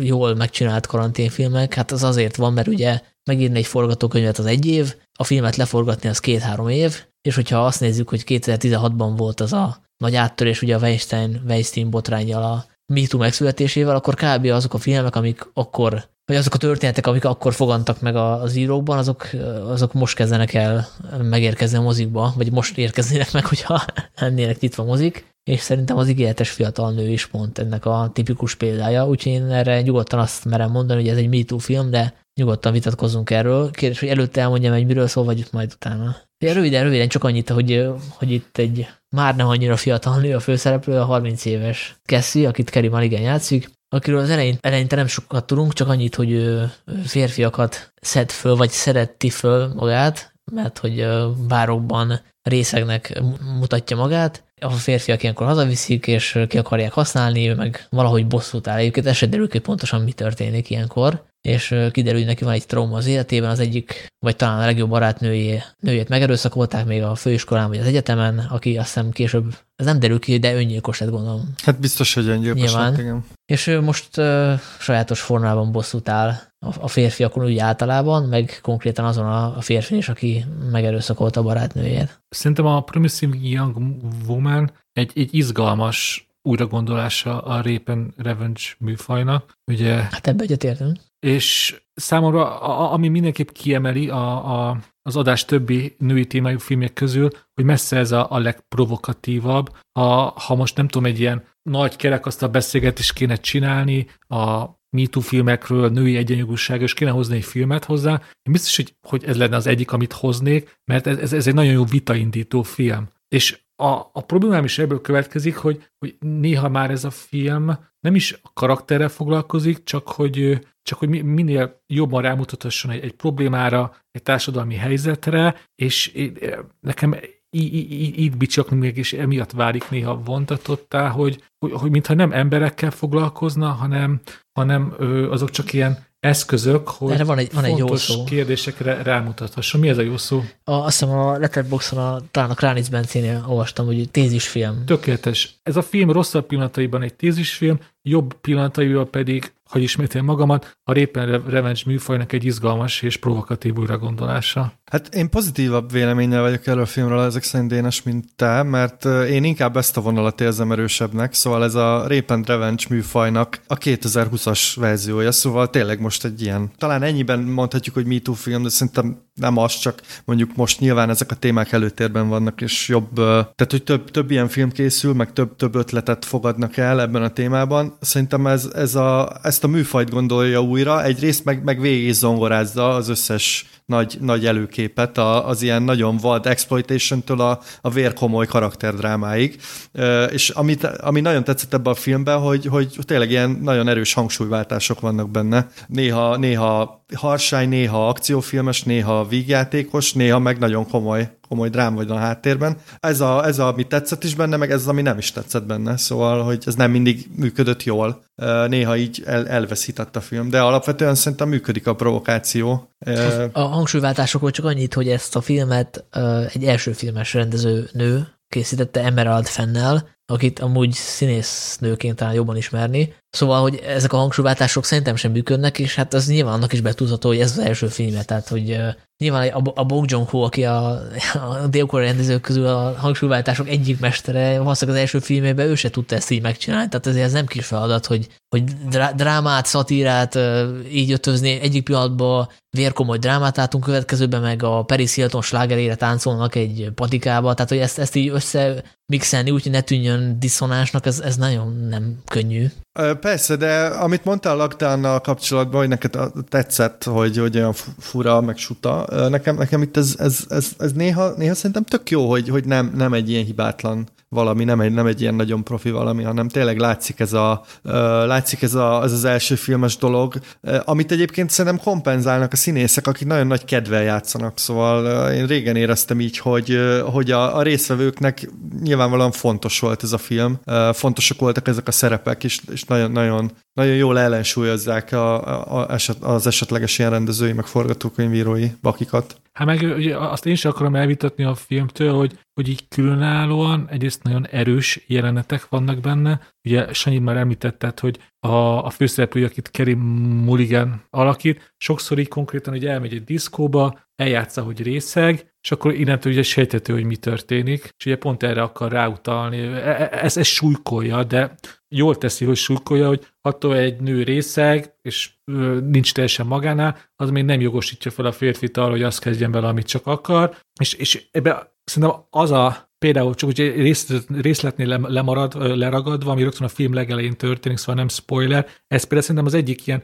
jól megcsinált karanténfilmek. Hát az azért van, mert ugye megírni egy forgatókönyvet az egy év, a filmet leforgatni az két-három év, és hogyha azt nézzük, hogy 2016-ban volt az a nagy áttörés ugye a Weinstein, Weinstein botrányjal a MeToo megszületésével, akkor kb. azok a filmek, amik akkor vagy azok a történetek, amik akkor fogantak meg az írókban, azok, azok most kezdenek el megérkezni a mozikba, vagy most érkeznének meg, hogyha lennének nyitva mozik, és szerintem az ígéretes fiatal nő is pont ennek a tipikus példája, úgyhogy én erre nyugodtan azt merem mondani, hogy ez egy MeToo film, de nyugodtan vitatkozzunk erről. Kérdés, hogy előtte elmondjam, hogy miről szól, vagy majd utána. Ja, röviden, röviden, csak annyit, hogy, hogy itt egy már nem annyira fiatal nő a főszereplő, a 30 éves Cassie, akit Kerry Mulligan játszik, akiről az elején, eleinte nem sokat tudunk, csak annyit, hogy férfiakat szed föl, vagy szeretti föl magát, mert hogy bárokban részegnek mutatja magát, a férfiak ilyenkor hazaviszik, és ki akarják használni, ő meg valahogy bosszút áll. Egyébként ki pontosan mi történik ilyenkor, és kiderül, hogy neki van egy trauma az életében, az egyik, vagy talán a legjobb barátnőjé, nőjét megerőszakolták még a főiskolán, vagy az egyetemen, aki azt hiszem később, ez nem derül ki, de öngyilkos lett gondolom. Hát biztos, hogy öngyilkos Nyilván. lett, igen. És ő most uh, sajátos formában bosszút áll a férfiakon úgy általában, meg konkrétan azon a férfi is, aki megerőszakolta a barátnőjét. Szerintem a Promising Young Woman egy, egy izgalmas újragondolása a Rape and Revenge műfajnak. Ugye, hát ebbe egyetértünk. És számomra, a, ami mindenképp kiemeli a, a, az adás többi női témájú filmek közül, hogy messze ez a, a legprovokatívabb. A, ha most nem tudom, egy ilyen nagy kerekasztal beszélgetést kéne csinálni a MeToo filmekről, női egyenjogúság, és kéne hozni egy filmet hozzá. Én biztos, hogy, hogy ez lenne az egyik, amit hoznék, mert ez, ez, ez egy nagyon jó vitaindító film. És a, a problémám is ebből következik, hogy, hogy néha már ez a film nem is a karakterrel foglalkozik, csak hogy, csak hogy minél jobban rámutatasson egy, egy problémára, egy társadalmi helyzetre, és nekem így bicsakni még, és emiatt válik néha vontatottá, hogy, hogy, hogy mintha nem emberekkel foglalkozna, hanem, hanem azok csak ilyen eszközök, hogy Erre van egy- van egy jó szó. kérdésekre rámutathasson. Mi ez a jó szó? A, azt hiszem a Letterboxdon, a, talán a Kranitz Bencénél olvastam, hogy tézisfilm. Tökéletes. Ez a film rosszabb pillanataiban egy tézisfilm, jobb pillanataiban pedig, hogy ismételjem magamat, a Rape and Revenge műfajnak egy izgalmas és provokatív újragondolása. Hát én pozitívabb véleménnyel vagyok erről a filmről ezek szerint Dénes, mint te, mert én inkább ezt a vonalat érzem erősebbnek, szóval ez a Rape and Revenge műfajnak a 2020-as verziója, szóval tényleg most egy ilyen, talán ennyiben mondhatjuk, hogy Me Too film, de szerintem nem az, csak mondjuk most nyilván ezek a témák előtérben vannak, és jobb, tehát hogy több, több ilyen film készül, meg több, több ötletet fogadnak el ebben a témában. Szerintem ez, ez a, ezt a műfajt gondolja újra, egyrészt meg, meg végig zongorázza az összes nagy, nagy előképet, a, az ilyen nagyon vad exploitation-től a, a vérkomoly karakterdrámáig. És amit, ami nagyon tetszett ebben a filmben, hogy, hogy tényleg ilyen nagyon erős hangsúlyváltások vannak benne. Néha, néha harsány, néha akciófilmes, néha vígjátékos, néha meg nagyon komoly, komoly drám vagy a háttérben. Ez, a, ez a, ami tetszett is benne, meg ez az, ami nem is tetszett benne. Szóval, hogy ez nem mindig működött jól. Néha így el, elveszített a film, de alapvetően szerintem működik a provokáció. Ö, A hangsúlyváltásokról csak annyit, hogy ezt a filmet egy első filmes rendező nő készítette Emerald Fennel, akit amúgy színésznőként talán jobban ismerni. Szóval, hogy ezek a hangsúlyváltások szerintem sem működnek, és hát az nyilván annak is betudható, hogy ez az első filmje, tehát hogy ö, nyilván a, a Bong Joon-ho, aki a, a dél rendezők közül a hangsúlyváltások egyik mestere, valószínűleg az első filmében ő se tudta ezt így megcsinálni, tehát ezért ez nem kis feladat, hogy, hogy drá- drámát, szatírát ö, így ötözni, egyik pillanatban vérkomoly drámát látunk, következőben meg a Paris Hilton slágerére táncolnak egy patikába, tehát hogy ezt, ezt így összemixelni, úgyhogy ne tűnjön diszonánsnak, ez, ez nagyon nem könnyű. Persze, de amit mondtál a lockdownnal kapcsolatban, hogy neked tetszett, hogy, hogy olyan fu- fura, meg suta, nekem, nekem itt ez, ez, ez, ez néha, néha szerintem tök jó, hogy, hogy nem, nem egy ilyen hibátlan valami, nem egy, nem egy ilyen nagyon profi valami, hanem tényleg látszik ez, a, látszik ez a, az, az első filmes dolog, amit egyébként szerintem kompenzálnak a színészek, akik nagyon nagy kedvel játszanak, szóval én régen éreztem így, hogy, hogy a, a résztvevőknek nyilvánvalóan fontos volt ez a film, fontosak voltak ezek a szerepek, és, és nagyon, nagyon, nagyon jól ellensúlyozzák a, a, az esetleges ilyen rendezői, meg forgatókönyvírói bakikat. Hát meg ugye azt én sem akarom elvitatni a filmtől, hogy, hogy így különállóan egyrészt nagyon erős jelenetek vannak benne. Ugye Sanyi már említetted, hogy a, a főszereplő, akit Kerry Mulligan alakít, sokszor így konkrétan hogy elmegy egy diszkóba, eljátsza, hogy részeg, és akkor innentől ugye sejthető, hogy mi történik, és ugye pont erre akar ráutalni. E- e- Ez, ez súlykolja, de jól teszi, hogy súlykolja, hogy attól egy nő részeg, és nincs teljesen magánál, az még nem jogosítja fel a férfit arra, hogy azt kezdjen bele, amit csak akar, és, és ebbe szerintem az a például csak ugye részlet, részletnél lem- lemarad, leragadva, ami rögtön a film legelején történik, szóval nem spoiler. Ez például szerintem az egyik ilyen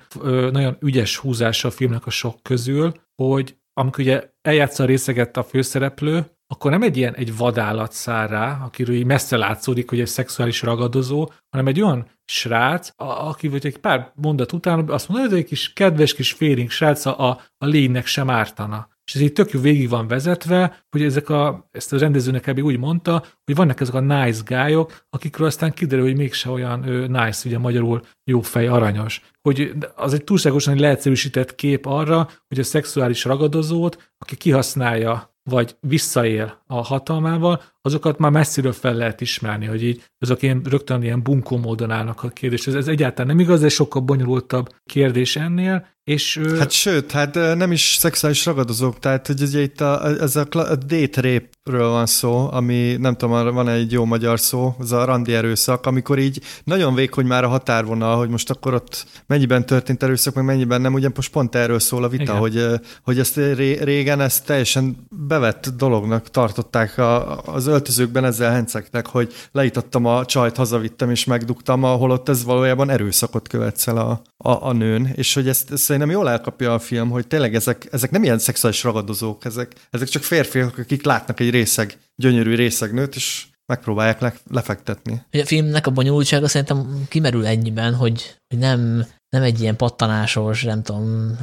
nagyon ügyes húzása a filmnek a sok közül, hogy amikor ugye eljátsza a részeget a főszereplő, akkor nem egy ilyen egy vadállat száll rá, akiről így messze látszódik, hogy egy szexuális ragadozó, hanem egy olyan srác, a, aki vagy egy pár mondat után azt mondja, hogy egy kis kedves kis félénk srác, a, a lénynek sem ártana. És ez így tök jó végig van vezetve, hogy ezek a, ezt a rendezőnek ebből úgy mondta, hogy vannak ezek a nice guy-ok, akikről aztán kiderül, hogy mégse olyan ö, nice, ugye magyarul jó fej, aranyos. Hogy az egy túlságosan leegyszerűsített kép arra, hogy a szexuális ragadozót, aki kihasználja vagy visszaél a hatalmával, azokat már messziről fel lehet ismerni, hogy így azok ilyen, rögtön ilyen bunkó módon állnak a kérdés. Ez, ez egyáltalán nem igaz, ez sokkal bonyolultabb kérdés ennél, és Hát sőt, hát nem is szexuális ragadozók, tehát hogy ugye itt a, ez a, a date rape-ről van szó, ami nem tudom, van egy jó magyar szó, ez a randi erőszak, amikor így nagyon vékony már a határvonal, hogy most akkor ott mennyiben történt erőszak, meg mennyiben nem, ugye most pont erről szól a vita, Igen. hogy, hogy ezt ré, régen ezt teljesen bevett dolognak tartották a, az öltözőkben, ezzel hencegtek, hogy leítattam a csajt, hazavittem és megdugtam, ahol ott ez valójában erőszakot követszel a, a, a nőn, és hogy ezt, ezt szerintem jól elkapja a film, hogy tényleg ezek, ezek nem ilyen szexuális ragadozók, ezek, ezek csak férfiak, akik látnak egy részeg, gyönyörű részegnőt, és megpróbálják le, lefektetni. Hogy a filmnek a bonyolultsága szerintem kimerül ennyiben, hogy, hogy nem, nem egy ilyen pattanásos, nem tudom,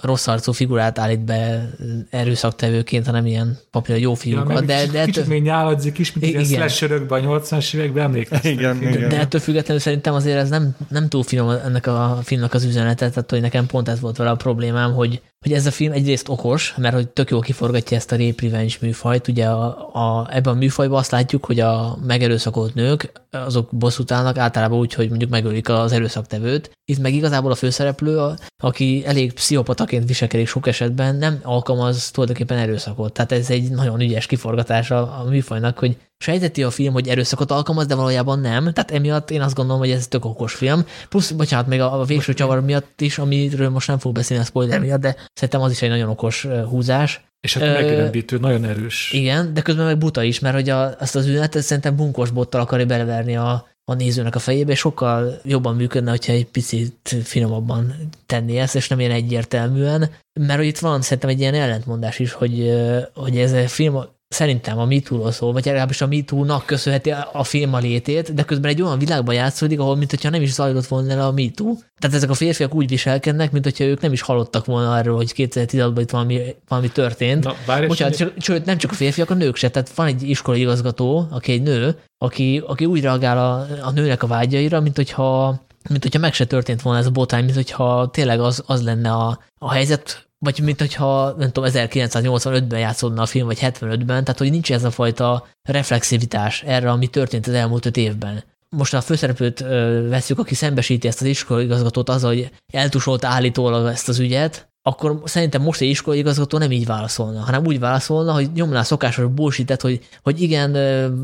rossz arcú figurát állít be erőszaktevőként, hanem ilyen papír jó fiúkat. Ja, de, de kicsit még nyáladzik is, mint igen. ilyen slasherökben a 80-as években emlékeztek. Igen, igen. De ettől függetlenül szerintem azért ez nem, nem túl finom ennek a filmnek az üzenete, tehát hogy nekem pont ez volt vele a problémám, hogy hogy ez a film egyrészt okos, mert hogy tök jól kiforgatja ezt a rape revenge műfajt. Ugye a, a, ebben a műfajban azt látjuk, hogy a megerőszakolt nők, azok bosszút állnak általában úgy, hogy mondjuk megölik az erőszaktevőt. Itt meg igazából a főszereplő, aki elég pszichopataként viselkedik sok esetben, nem alkalmaz tulajdonképpen erőszakot. Tehát ez egy nagyon ügyes kiforgatása a műfajnak, hogy sejteti a film, hogy erőszakot alkalmaz, de valójában nem. Tehát emiatt én azt gondolom, hogy ez tök okos film. Plusz, bocsánat, még a, a végső csavar miatt is, amiről most nem fog beszélni a spoiler miatt, de szerintem az is egy nagyon okos húzás. És hát megrendítő, uh, nagyon erős. Igen, de közben meg buta is, mert hogy a, azt az üzenetet szerintem bunkos bottal akarja beleverni a, a nézőnek a fejébe, és sokkal jobban működne, hogyha egy picit finomabban tenni ezt, és nem ilyen egyértelműen, mert hogy itt van szerintem egy ilyen ellentmondás is, hogy, hogy ez a film szerintem a MeToo-ról szól, vagy legalábbis a MeToo-nak köszönheti a film a létét, de közben egy olyan világban játszódik, ahol mintha nem is zajlott volna le a MeToo. Tehát ezek a férfiak úgy viselkednek, mint hogyha ők nem is hallottak volna arról, hogy 2016-ban itt valami, valami történt. Na, Bocsánat, csak, sőt, nem csak a férfiak, a nők se. Tehát van egy iskolai igazgató, aki egy nő, aki, aki úgy reagál a, a nőnek a vágyaira, mint hogyha mint hogyha meg se történt volna ez a botrány, mint hogyha tényleg az, az lenne a, a helyzet, vagy mint hogyha, nem tudom, 1985-ben játszódna a film, vagy 75-ben, tehát hogy nincs ez a fajta reflexivitás erre, ami történt az elmúlt öt évben. Most a főszereplőt veszük, aki szembesíti ezt az igazgatót azzal, hogy eltusolta állítólag ezt az ügyet, akkor szerintem most egy iskolai igazgató nem így válaszolna, hanem úgy válaszolna, hogy nyomná szokásos bullshit hogy, hogy igen,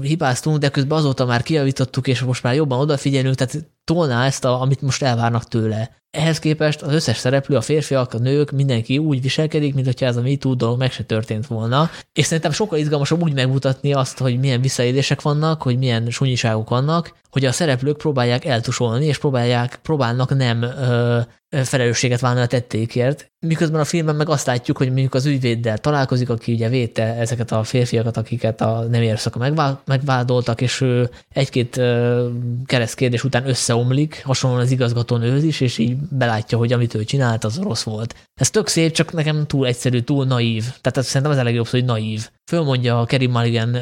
hibáztunk, de közben azóta már kiavítottuk, és most már jobban odafigyelünk, tehát tolná ezt, a, amit most elvárnak tőle. Ehhez képest az összes szereplő, a férfiak, a nők, mindenki úgy viselkedik, mint hogyha ez a MeToo dolog meg se történt volna. És szerintem sokkal izgalmasabb úgy megmutatni azt, hogy milyen visszaélések vannak, hogy milyen sunyiságok vannak, hogy a szereplők próbálják eltusolni, és próbálják, próbálnak nem ö, felelősséget válni a tettékért. Miközben a filmben meg azt látjuk, hogy mondjuk az ügyvéddel találkozik, aki ugye védte ezeket a férfiakat, akiket a nem érszaka megvádoltak, és ő egy-két keresztkérdés után összeomlik, hasonlóan az igazgatónőhöz is, és így belátja, hogy amit ő csinált, az rossz volt. Ez tök szép, csak nekem túl egyszerű, túl naív. Tehát ez szerintem az a legjobb hogy naív. Fölmondja a Kerry Mulligan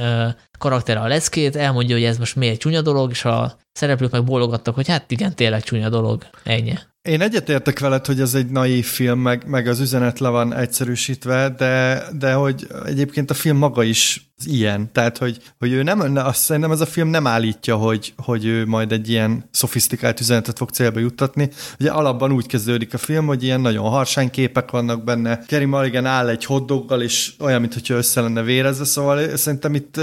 karakter a leckét, elmondja, hogy ez most miért csúnya dolog, és a szereplők meg bólogattak, hogy hát igen, tényleg csúnya dolog. Ennyi. Én egyetértek veled, hogy ez egy naív film, meg, meg az üzenet le van egyszerűsítve, de, de hogy egyébként a film maga is ilyen. Tehát, hogy, hogy ő nem, azt szerintem ez a film nem állítja, hogy, hogy ő majd egy ilyen szofisztikált üzenetet fog célba juttatni. Ugye alapban úgy kezdődik a film, hogy ilyen nagyon harsány képek vannak benne. Kerry Mulligan áll egy hotdoggal, és olyan, mintha össze lenne vérezve, szóval szerintem itt,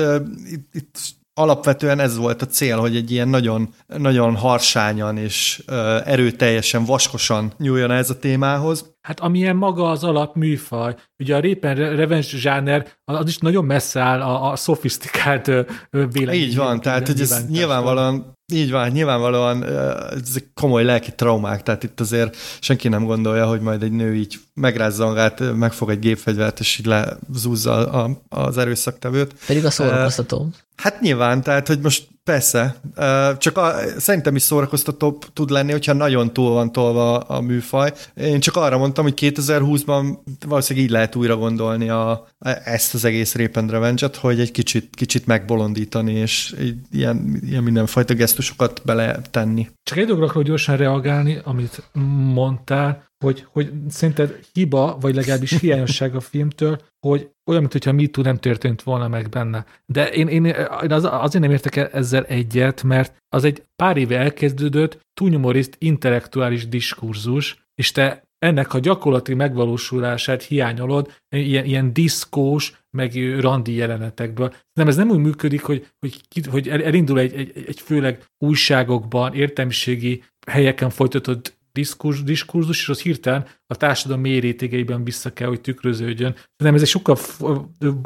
itt, itt alapvetően ez volt a cél, hogy egy ilyen nagyon, nagyon harsányan és erőteljesen, vaskosan nyúljon ez a témához. Hát amilyen maga az alap műfaj, ugye a Rape Revenge zsáner, az is nagyon messze áll a, a szofisztikált vélemény. Így van, tehát hogy ez nyilvánvalóan így van, nyilvánvalóan ez komoly lelki traumák, tehát itt azért senki nem gondolja, hogy majd egy nő így megrázza magát, megfog egy gépfegyvert, és így lezúzza az erőszaktevőt. Pedig a szórakoztató. Hát nyilván, tehát hogy most persze, csak a, szerintem is szórakoztatóbb tud lenni, hogyha nagyon túl van tolva a műfaj. Én csak arra mondtam, hogy 2020-ban valószínűleg így lehet újra gondolni a, ezt az egész Rape revenge hogy egy kicsit, kicsit megbolondítani, és ilyen, ilyen mindenfajta gesztusokat bele tenni. Csak egy dologra gyorsan reagálni, amit mondtál, hogy, hogy szerinted hiba, vagy legalábbis hiányosság a filmtől, hogy olyan, mintha MeToo nem történt volna meg benne. De én, én, én az, azért nem értek ezzel egyet, mert az egy pár éve elkezdődött túlnyomoriszt intellektuális diskurzus, és te ennek a gyakorlati megvalósulását hiányolod ilyen, ilyen diszkós, meg randi jelenetekből. Nem, ez nem úgy működik, hogy, hogy, hogy elindul egy, egy, egy főleg újságokban, értelmiségi helyeken folytatott diskurzus, diskurzus, és az hirtelen a társadalom mély rétegeiben vissza kell, hogy tükröződjön. Nem, ez egy sokkal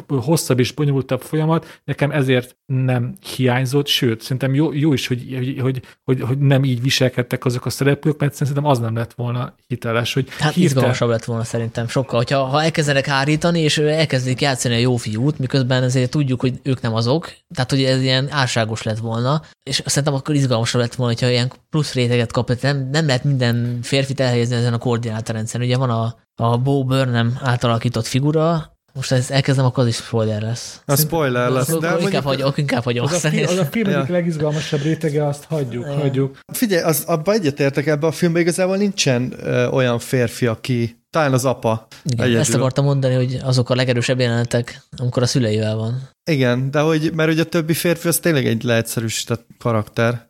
hosszabb és bonyolultabb folyamat, nekem ezért nem hiányzott, sőt, szerintem jó, jó is, hogy, hogy, hogy, hogy, hogy nem így viselkedtek azok a szereplők, mert szerintem az nem lett volna hiteles. Hogy hát hirtelen... izgalmasabb lett volna szerintem sokkal, hogyha ha elkezdenek hárítani, és elkezdik játszani a jó fiút, miközben azért tudjuk, hogy ők nem azok, tehát hogy ez ilyen álságos lett volna, és szerintem akkor izgalmasabb lett volna, hogyha ilyen plusz réteget kap, nem, nem lehet minden férfit elhelyezni ezen a koordinátorrendszeren. Ugye van a, a Bo Burnham átalakított figura, most ez elkezdem, akkor az is spoiler lesz. A spoiler lesz. De akkor inkább, mondjuk, hagyom, inkább hagyom Az a, azt fi, az a film Ja. egyik legizgalmasabb rétege, azt hagyjuk, Ja. hagyjuk. figyelj, az, abban egyetértek ebben a filmben, igazából nincsen ö, olyan férfi, aki, talán az apa Igen, egyedül. ezt akartam mondani, hogy azok a legerősebb jelenetek, amikor a szüleivel van. Igen, de hogy, mert ugye a többi férfi az tényleg egy leegyszerűsített karakter.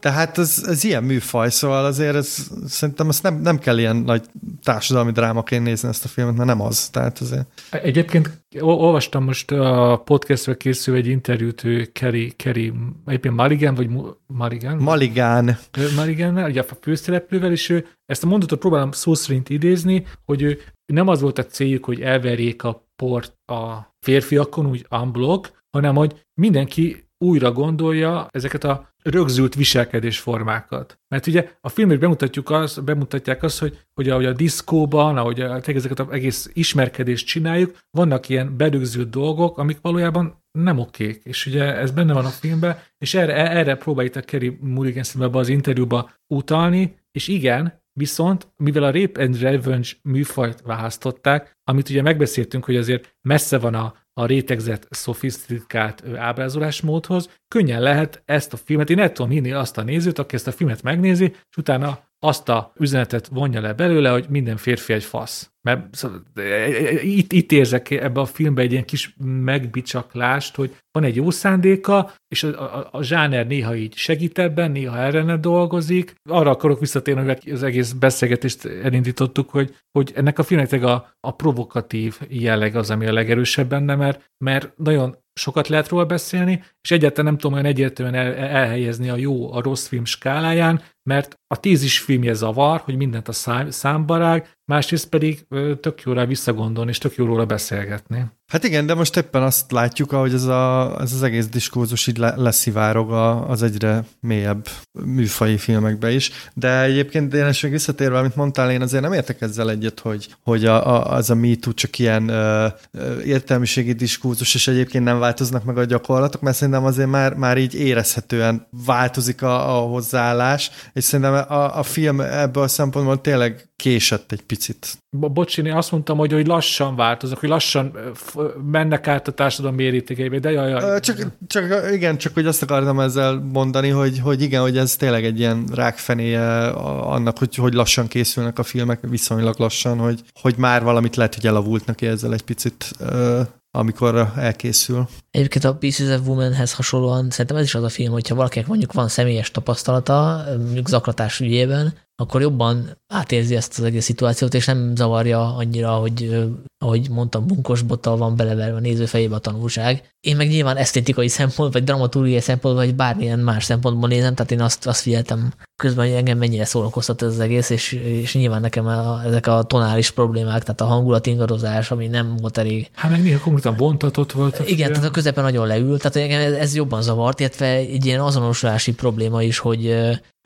Tehát ez, ez ilyen műfaj, szóval azért ez, szerintem ezt nem, nem kell ilyen nagy társadalmi drámaként nézni ezt a filmet, mert nem az. Tehát azért. Egyébként ol- olvastam most a podcastra készül egy interjút ő Kerry, Kerry egyébként Mulligan, vagy Mulligan? Maligán. Mulligannel, ugye a főszereplővel, és ő ezt a mondatot próbálom szó szerint idézni, hogy ő nem az volt a céljuk, hogy elverjék a port a férfiakon, úgy unblock, hanem hogy mindenki újra gondolja ezeket a rögzült viselkedésformákat. Mert ugye a filmben bemutatjuk azt, bemutatják azt, hogy, hogy ahogy a diszkóban, ahogy a, ezeket az egész ismerkedést csináljuk, vannak ilyen berögzült dolgok, amik valójában nem okék. És ugye ez benne van a filmben, és erre, erre próbál itt a Kerry Mulligan ebbe az interjúba utalni, és igen, Viszont, mivel a Rape and Revenge műfajt választották, amit ugye megbeszéltünk, hogy azért messze van a, a rétegzett, szofisztikált ábrázolásmódhoz, könnyen lehet ezt a filmet, én el tudom hinni azt a nézőt, aki ezt a filmet megnézi, és utána azt a üzenetet vonja le belőle, hogy minden férfi egy fasz. Mert szóval, e, e, itt, itt érzek ebbe a filmbe egy ilyen kis megbicsaklást, hogy van egy jó szándéka, és a, a, a zsáner néha így segít ebben, néha ellene dolgozik. Arra akarok visszatérni, hogy az egész beszélgetést elindítottuk, hogy, hogy ennek a filmnek a, a provokatív jelleg az, ami a legerősebb benne, mert, mert nagyon sokat lehet róla beszélni, és egyáltalán nem tudom olyan egyértelműen el, elhelyezni a jó, a rossz film skáláján, mert a tízis filmje zavar, hogy mindent a szám, számbarág, másrészt pedig ö, tök jó rá visszagondolni, és tök jó róla beszélgetni. Hát igen, de most éppen azt látjuk, ahogy ez, a, ez az egész diskurzus így le, leszivárog a, az egyre mélyebb műfai filmekbe is. De egyébként én még visszatérve, amit mondtál, én azért nem értek ezzel egyet, hogy, hogy a, a, az a MeToo csak ilyen ö, ö, értelmiségi diskurzus, és egyébként nem változnak meg a gyakorlatok, mert szerintem azért már, már így érezhetően változik a, a hozzáállás, és szerintem a, a film ebből a szempontból tényleg késett egy picit. Bo- Bocs, én azt mondtam, hogy, hogy lassan változnak, hogy lassan mennek át a társadalom mérétegeibe, de jaj, jaj. Csak, csak, igen, csak hogy azt akartam ezzel mondani, hogy, hogy igen, hogy ez tényleg egy ilyen rákfenéje annak, hogy, hogy lassan készülnek a filmek, viszonylag lassan, hogy, hogy már valamit lehet, hogy elavultnak ezzel egy picit, amikor elkészül. Egyébként a Pieces of Womanhez hasonlóan szerintem ez is az a film, hogyha valakinek mondjuk van személyes tapasztalata, mondjuk zaklatás ügyében, akkor jobban átérzi ezt az egész szituációt, és nem zavarja annyira, hogy ahogy mondtam, bunkos bottal van beleverve a néző fejébe a tanulság. Én meg nyilván esztétikai szempont, vagy dramaturgiai szempont, vagy bármilyen más szempontból nézem, tehát én azt, azt figyeltem közben, hogy engem mennyire szórakoztat ez az egész, és, és nyilván nekem a, ezek a tonális problémák, tehát a hangulat ingadozás, ami nem volt elég Hát meg néha konkrétan bontatott volt. igen, tehát a közepen nagyon leült, tehát engem ez, ez jobban zavart, illetve egy ilyen azonosulási probléma is, hogy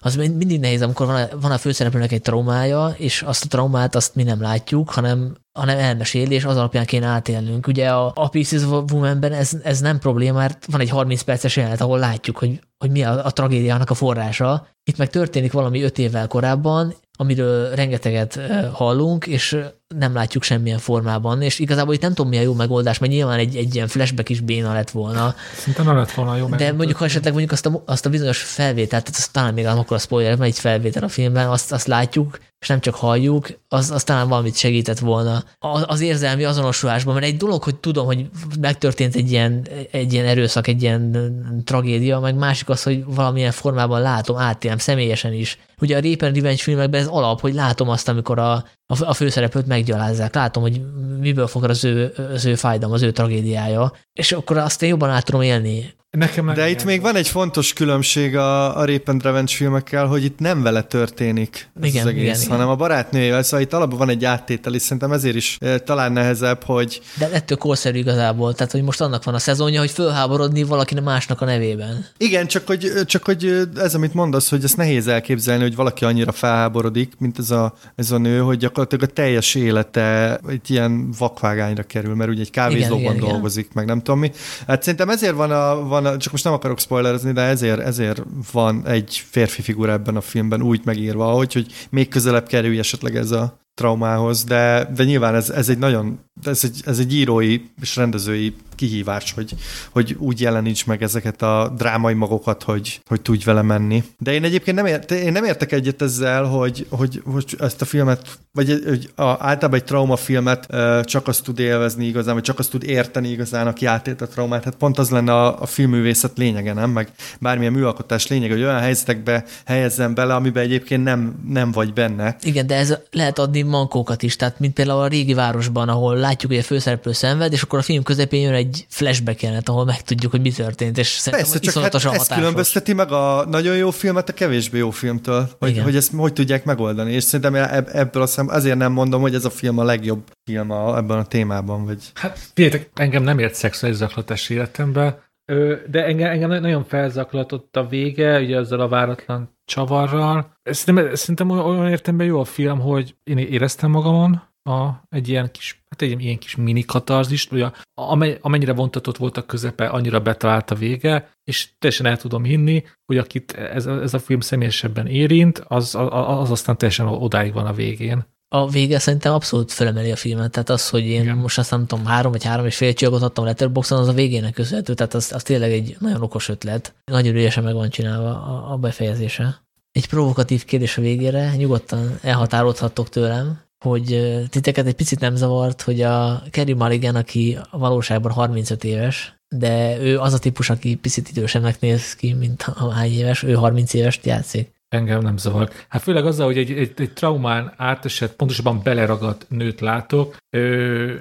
az mind- mindig nehéz, amikor van a, van a főszereplőnek egy traumája, és azt a traumát azt mi nem látjuk, hanem, hanem elmeséli, és az alapján kéne átélnünk. Ugye a, a Pieces of Woman-ben ez, ez nem probléma, mert van egy 30 perces jelenet, ahol látjuk, hogy, hogy mi a, a tragédiának a forrása. Itt meg történik valami öt évvel korábban, amiről rengeteget ö, hallunk, és nem látjuk semmilyen formában, és igazából itt nem tudom, mi a jó megoldás, mert nyilván egy, egy ilyen flashback is béna lett volna, Szinte nem lett volna jó de megmutatni. mondjuk, ha esetleg mondjuk azt a, azt a bizonyos felvételt, tehát azt talán még akkor a spoiler, mert egy felvétel a filmben, azt, azt látjuk, és nem csak halljuk, az, az talán valamit segített volna az, az érzelmi azonosulásban, mert egy dolog, hogy tudom, hogy megtörtént egy ilyen, egy ilyen erőszak, egy ilyen tragédia, meg másik az, hogy valamilyen formában látom, átélem személyesen is. Ugye a Rape and Revenge filmekben ez alap, hogy látom azt, amikor a, a, főszereplőt meggyalázzák, látom, hogy miből fog az ő, az ő fájdalom, az ő tragédiája, és akkor azt én jobban át tudom élni. Nekem De itt igen. még van egy fontos különbség a, a Rape and Revenge filmekkel, hogy itt nem vele történik ez Igen, az egész, igen, igen. hanem a barátnőjével, szóval itt alapban van egy áttétel, és szerintem ezért is eh, talán nehezebb, hogy De ettől korszerű igazából, tehát hogy most annak van a szezonja, hogy fölháborodni valakinek másnak a nevében. Igen, csak hogy, csak hogy ez, amit mondasz, hogy ezt nehéz elképzelni, hogy valaki annyira felháborodik, mint ez a, ez a nő, hogy gyakorlatilag a teljes élete egy ilyen vakvágányra kerül, mert ugye egy kávézóban Igen, igen, igen. dolgozik, meg nem tudom mi. Hát szerintem ezért van, a, van csak most nem akarok spoilerezni, de ezért, ezért van egy férfi figura ebben a filmben úgy megírva, hogy, hogy még közelebb kerülj esetleg ez a traumához, de, de nyilván ez, ez egy nagyon, ez egy, ez egy írói és rendezői kihívás, hogy, hogy úgy jeleníts meg ezeket a drámai magokat, hogy, hogy tudj vele menni. De én egyébként nem, ért, én nem értek egyet ezzel, hogy, hogy, hogy ezt a filmet, vagy hogy a, általában egy traumafilmet csak azt tud élvezni igazán, vagy csak azt tud érteni igazán, aki átélt a traumát. Hát pont az lenne a, a filmművészet lényege, nem? Meg bármilyen műalkotás lényege, hogy olyan helyzetekbe helyezzen bele, amiben egyébként nem, nem vagy benne. Igen, de ez lehet adni mankókat is, tehát mint például a régi városban, ahol látjuk, hogy a főszereplő szenved, és akkor a film közepén jön egy flashback jelenet, ahol megtudjuk, hogy mi történt, és szerintem Persze, csak hát ez különbözteti meg a nagyon jó filmet a kevésbé jó filmtől, hogy, hogy ezt hogy tudják megoldani, és szerintem ebből a szem, azért nem mondom, hogy ez a film a legjobb film a, ebben a témában. Vagy... Hát figyeljetek, engem nem ért szexuális zaklatás életemben, de engem, engem nagyon felzaklatott a vége, ugye ezzel a váratlan csavarral. Szerintem, szerintem olyan értemben jó a film, hogy én éreztem magamon, a, egy ilyen kis, hát egy ilyen kis mini katarzist, ugye, amennyire vontatott volt a közepe, annyira betalált a vége, és teljesen el tudom hinni, hogy akit ez, ez a film személyesebben érint, az, az, az aztán teljesen odáig van a végén. A vége szerintem abszolút felemeli a filmet, tehát az, hogy én Igen. most azt nem tudom, három vagy három és fél csillagot adtam Letterboxon, az a végének köszönhető, tehát az, az tényleg egy nagyon okos ötlet. Nagyon ügyesen meg van csinálva a, a befejezése. Egy provokatív kérdés a végére, nyugodtan elhatárolhattok tőlem, hogy titeket egy picit nem zavart, hogy a Kerry Mulligan, aki valóságban 35 éves, de ő az a típus, aki picit idősebbnek néz ki, mint a hány éves, ő 30 éves játszik. Engem nem zavar. Hát főleg azzal, hogy egy, egy, egy traumán átesett, pontosabban beleragadt nőt látok,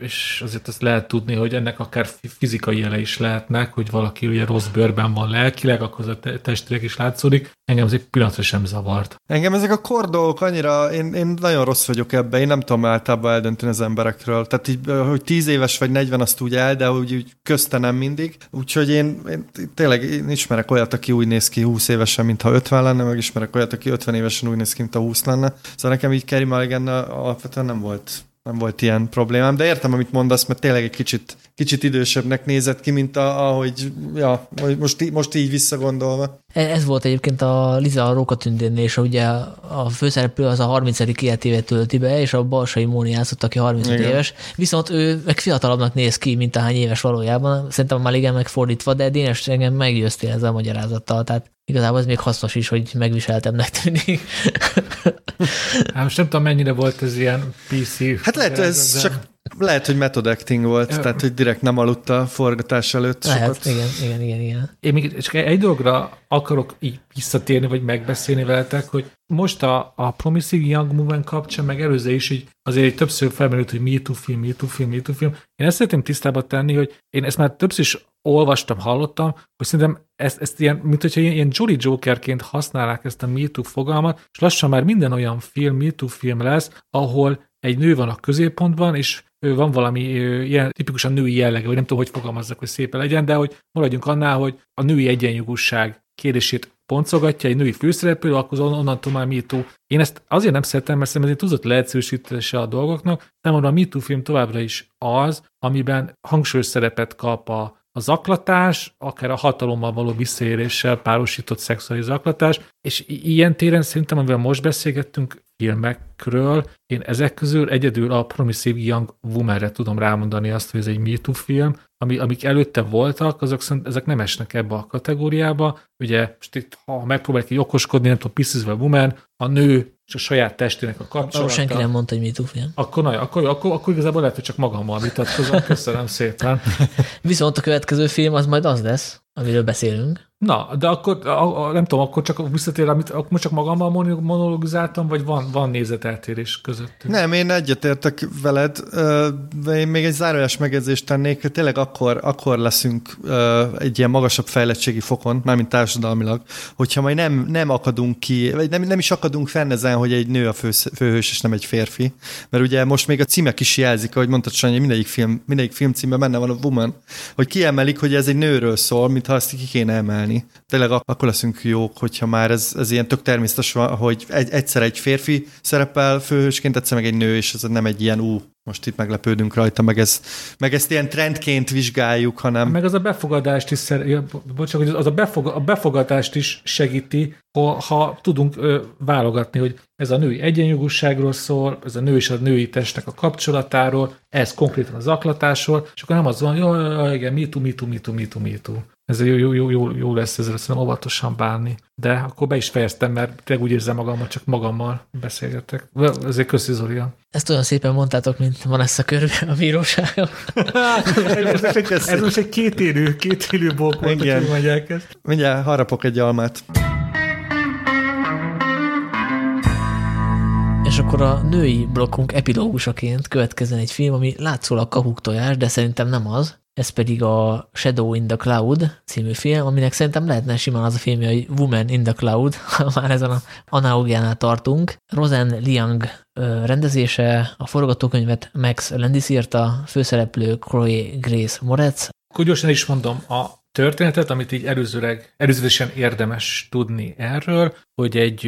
és azért azt lehet tudni, hogy ennek akár fizikai jele is lehetnek, hogy valaki ugye rossz bőrben van lelkileg, akkor az a testileg is látszódik. Engem ez egy pillanatra sem zavart. Engem ezek a kordók annyira, én, én nagyon rossz vagyok ebbe, én nem tudom általában eldönteni az emberekről. Tehát így, hogy 10 éves vagy 40 azt úgy el, de úgy, úgy közte nem mindig. Úgyhogy én, én tényleg én ismerek olyat, aki úgy néz ki 20 évesen, mintha 50 lenne, meg ismerek olyat, aki 50 évesen úgy néz ki, mintha 20 lenne. Szóval nekem így Kerry Mulligan alapvetően nem volt nem volt ilyen problémám, de értem, amit mondasz, mert tényleg egy kicsit, kicsit idősebbnek nézett ki, mint a, ahogy, ja, most, most így visszagondolva. E, ez volt egyébként a Liza Rókatündénnél, és ugye a főszereplő az a 30. életévet tölti be, és a Balsai Móni játszott, aki 35 Igen. éves, viszont ő meg fiatalabbnak néz ki, mint a hány éves valójában. Szerintem már igen megfordítva, de Dénes engem meggyőztél ezzel a magyarázattal, tehát igazából ez még hasznos is, hogy megviseltemnek tűnik. Hát most nem tudom, mennyire volt ez ilyen PC. Hát lehet, ez de... csak lehet, hogy method acting volt, tehát hogy direkt nem aludta a forgatás előtt Lehet, sokat. igen, igen, igen, igen. Én még csak egy dologra akarok így visszatérni, vagy megbeszélni veletek, hogy most a, a Promising Young Movement kapcsán, meg előző is, hogy azért egy többször felmerült, hogy Me Too film, Me Too film, Me Too film. Én ezt szeretném tisztába tenni, hogy én ezt már többször is olvastam, hallottam, hogy szerintem ezt, ezt ilyen, mint hogyha ilyen, ilyen Jolly Jokerként használják ezt a Me Too fogalmat, és lassan már minden olyan film, Me Too film lesz, ahol egy nő van a középpontban, és van valami ilyen tipikusan női jellege, vagy nem tudom, hogy fogalmazzak, hogy szépen legyen, de hogy maradjunk annál, hogy a női egyenjogúság kérdését poncogatja egy női főszereplő, akkor onnantól már MeToo. Én ezt azért nem szeretem, mert szerintem ez egy túlzott leegyszerűsítése a dolgoknak, nem a MeToo film továbbra is az, amiben hangsúlyos szerepet kap a, a zaklatás, akár a hatalommal való visszaéréssel párosított szexuális zaklatás, és ilyen téren szerintem, amivel most beszélgettünk filmekről, én ezek közül egyedül a Promising Young Woman-re tudom rámondani azt, hogy ez egy MeToo film, ami, amik előtte voltak, azok ezek nem esnek ebbe a kategóriába. Ugye most itt, ha megpróbálják így okoskodni, nem tudom, Pieces of a Woman, a nő és a saját testének a kapcsolata. Arról senki nem mondta, hogy MeToo film. Akkor, na, akkor, akkor, akkor igazából lehet, hogy csak magammal vitatkozom. Köszönöm szépen. Viszont a következő film az majd az lesz, amiről beszélünk. Na, de akkor a, a, nem tudom, akkor csak visszatér, amit akkor most csak magammal monologizáltam, vagy van, van nézeteltérés közöttünk? Nem, én egyetértek veled, de én még egy zárójas megjegyzést tennék, hogy tényleg akkor, akkor leszünk egy ilyen magasabb fejlettségi fokon, mármint társadalmilag, hogyha majd nem, nem akadunk ki, vagy nem, nem is akadunk fenn ezen, hogy egy nő a fő, főhős, és nem egy férfi. Mert ugye most még a címek is jelzik, ahogy mondtad Sanyi, mindegyik film, mindegyik film címben benne van a woman, hogy kiemelik, hogy ez egy nőről szól, mintha azt ki kéne emelni. Tényleg akkor leszünk jók, hogyha már ez, ez ilyen tök természetes, hogy egy, egyszer egy férfi szerepel főhősként, egyszer meg egy nő, és ez nem egy ilyen ú, most itt meglepődünk rajta, meg, ez, meg ezt ilyen trendként vizsgáljuk, hanem... Meg az a befogadást is, szer... ja, bocsánat, az a, befog... a befogadást is segíti, ha, ha tudunk ö, válogatni, hogy ez a női egyenjogúságról szól, ez a nő és a női testnek a kapcsolatáról, ez konkrétan az aklatásról, és akkor nem az van, jó, jó, igen, mitu, mitu, mitu, mitu, mitu. Ez jó, jó, jó, jó, jó lesz ezzel szerintem óvatosan bánni. De akkor be is fejeztem, mert tényleg úgy érzem magammal, csak magammal beszélgetek. Ezért köszi Zoria. Ezt olyan szépen mondtátok, mint van ezt a körbe a bíróságon. ez most egy kétélő, kétélő bók volt, hogy mondják ezt. Mindjárt harapok egy almát. És akkor a női blokkunk epilógusaként következzen egy film, ami látszólag kahuk tojás, de szerintem nem az. Ez pedig a Shadow in the Cloud című film, aminek szerintem lehetne simán az a filmje, hogy Woman in the Cloud, már ezen a analógiánál tartunk. Rosen Liang rendezése, a forgatókönyvet Max Landis írta, főszereplő Chloe Grace Moretz. Akkor gyorsan is mondom, a történetet, amit így előzőleg, előzősen érdemes tudni erről, hogy egy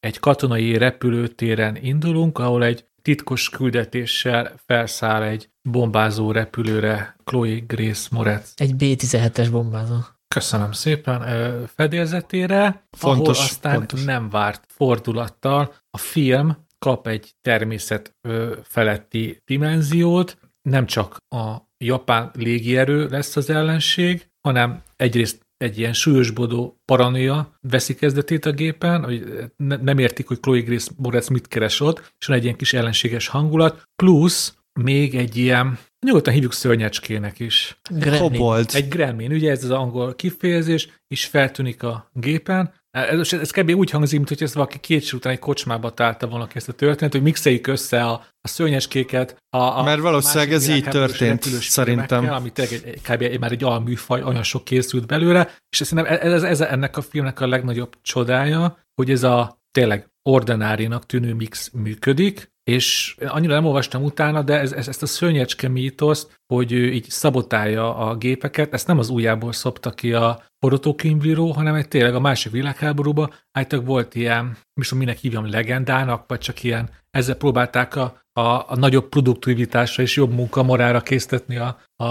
egy katonai repülőtéren indulunk, ahol egy titkos küldetéssel felszáll egy bombázó repülőre Chloe Grace Moretz. Egy B-17-es bombázó. Köszönöm szépen fedélzetére, fontos, ahol aztán fontos. nem várt fordulattal a film kap egy természet feletti dimenziót, nem csak a japán légierő lesz az ellenség, hanem egyrészt egy ilyen súlyosbodó paranoia veszi kezdetét a gépen, hogy nem értik, hogy Chloe Grace Moretz mit keres ott, és van egy ilyen kis ellenséges hangulat, plusz még egy ilyen, nyugodtan hívjuk szörnyecskének is. Gremlin. Egy gremlin, ugye ez az angol kifejezés, is feltűnik a gépen, ez, ez kb. úgy hangzik, mint hogy ezt valaki két után egy kocsmába tálta volna ezt a történet, hogy mixeljük össze a, a szörnyeskéket. A, a Mert valószínűleg ez így történt, szerintem. Ami tényleg egy, kb. már egy alműfaj, olyan sok készült belőle, és szerintem ez, ez, ez ennek a filmnek a legnagyobb csodája, hogy ez a tényleg ordinárinak tűnő mix működik, és annyira nem olvastam utána, de ez, ez, ezt a szörnyecske mítoszt, hogy ő így szabotálja a gépeket, ezt nem az újjából szopta ki a forgatókönyvíró, hanem egy tényleg a másik világháborúban állítólag volt ilyen, mi minek hívjam, legendának, vagy csak ilyen, ezzel próbálták a, a, a nagyobb produktivitásra és jobb munkamorára késztetni a, a,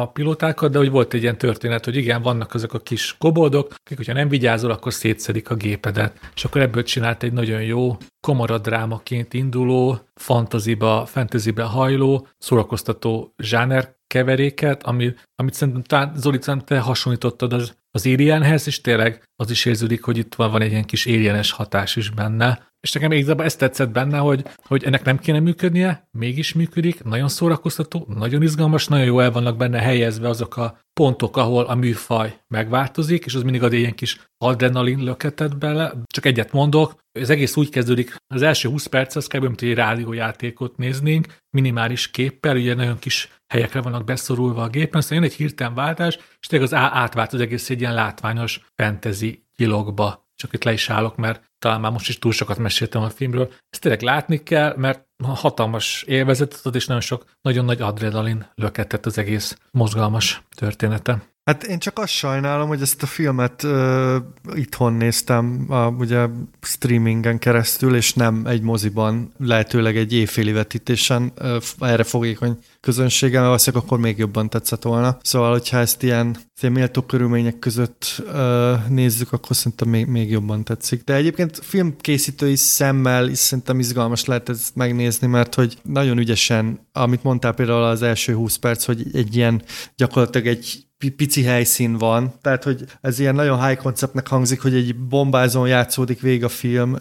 a pilótákat, de hogy volt egy ilyen történet, hogy igen, vannak azok a kis koboldok, akik, hogyha nem vigyázol, akkor szétszedik a gépedet. És akkor ebből csinált egy nagyon jó komoradrámaként induló, fantaziba, fantasybe hajló, szórakoztató zsáner keveréket, ami, amit szerintem talán Zoli, te hasonlítottad az, az Alienhez, és tényleg az is érződik, hogy itt van, van egy ilyen kis alienes hatás is benne. És nekem igazából ezt tetszett benne, hogy, hogy ennek nem kéne működnie, mégis működik, nagyon szórakoztató, nagyon izgalmas, nagyon jó el vannak benne helyezve azok a pontok, ahol a műfaj megváltozik, és az mindig ad ilyen kis adrenalin löketet bele. Csak egyet mondok, ez egész úgy kezdődik, az első 20 perc az kb. mint egy rádiójátékot néznénk, minimális képpel, ugye nagyon kis helyekre vannak beszorulva a gépen, aztán jön egy hirtelen váltás, és tényleg az átvált az egész egy ilyen látványos fantasy gyilogba. Csak itt le is állok, mert talán már most is túl sokat meséltem a filmről. Ezt tényleg látni kell, mert hatalmas élvezetet ad, és nagyon sok, nagyon nagy adrenalin löketett az egész mozgalmas története. Hát én csak azt sajnálom, hogy ezt a filmet uh, itthon néztem, a, ugye streamingen keresztül, és nem egy moziban, lehetőleg egy éjféli vetítésen uh, erre fogékony közönségem, valószínűleg akkor még jobban tetszett volna. Szóval, hogyha ezt ilyen, ilyen méltó körülmények között uh, nézzük, akkor szerintem még, még jobban tetszik. De egyébként filmkészítői szemmel is szerintem izgalmas lehet ezt megnézni, mert hogy nagyon ügyesen, amit mondtál például az első 20 perc, hogy egy ilyen gyakorlatilag egy pici helyszín van, tehát hogy ez ilyen nagyon high konceptnek hangzik, hogy egy bombázón játszódik végig a film,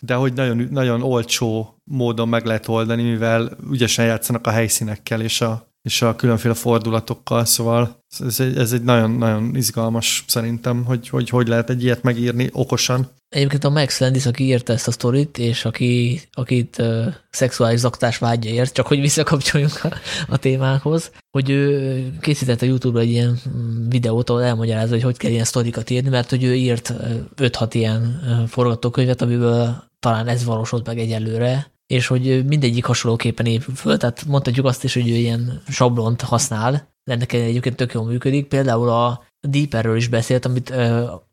de hogy nagyon, nagyon olcsó módon meg lehet oldani, mivel ügyesen játszanak a helyszínekkel és a, és a különféle fordulatokkal, szóval ez egy, ez egy nagyon, nagyon izgalmas szerintem, hogy, hogy hogy lehet egy ilyet megírni okosan. Egyébként a Max Landis, aki írta ezt a sztorit, és aki, akit uh, szexuális zaktás vágya ért, csak hogy visszakapcsoljunk a, a témához, hogy ő készített a YouTube-ra egy ilyen videót, ahol elmagyarázza, hogy hogy kell ilyen sztorikat írni, mert hogy ő írt 5-6 ilyen forgatókönyvet, amiből talán ez valósult meg egyelőre, és hogy mindegyik hasonlóképpen épül föl, tehát mondhatjuk azt is, hogy ő ilyen sablont használ, ennek egyébként tök jól működik. Például a Deeperről is beszélt, amit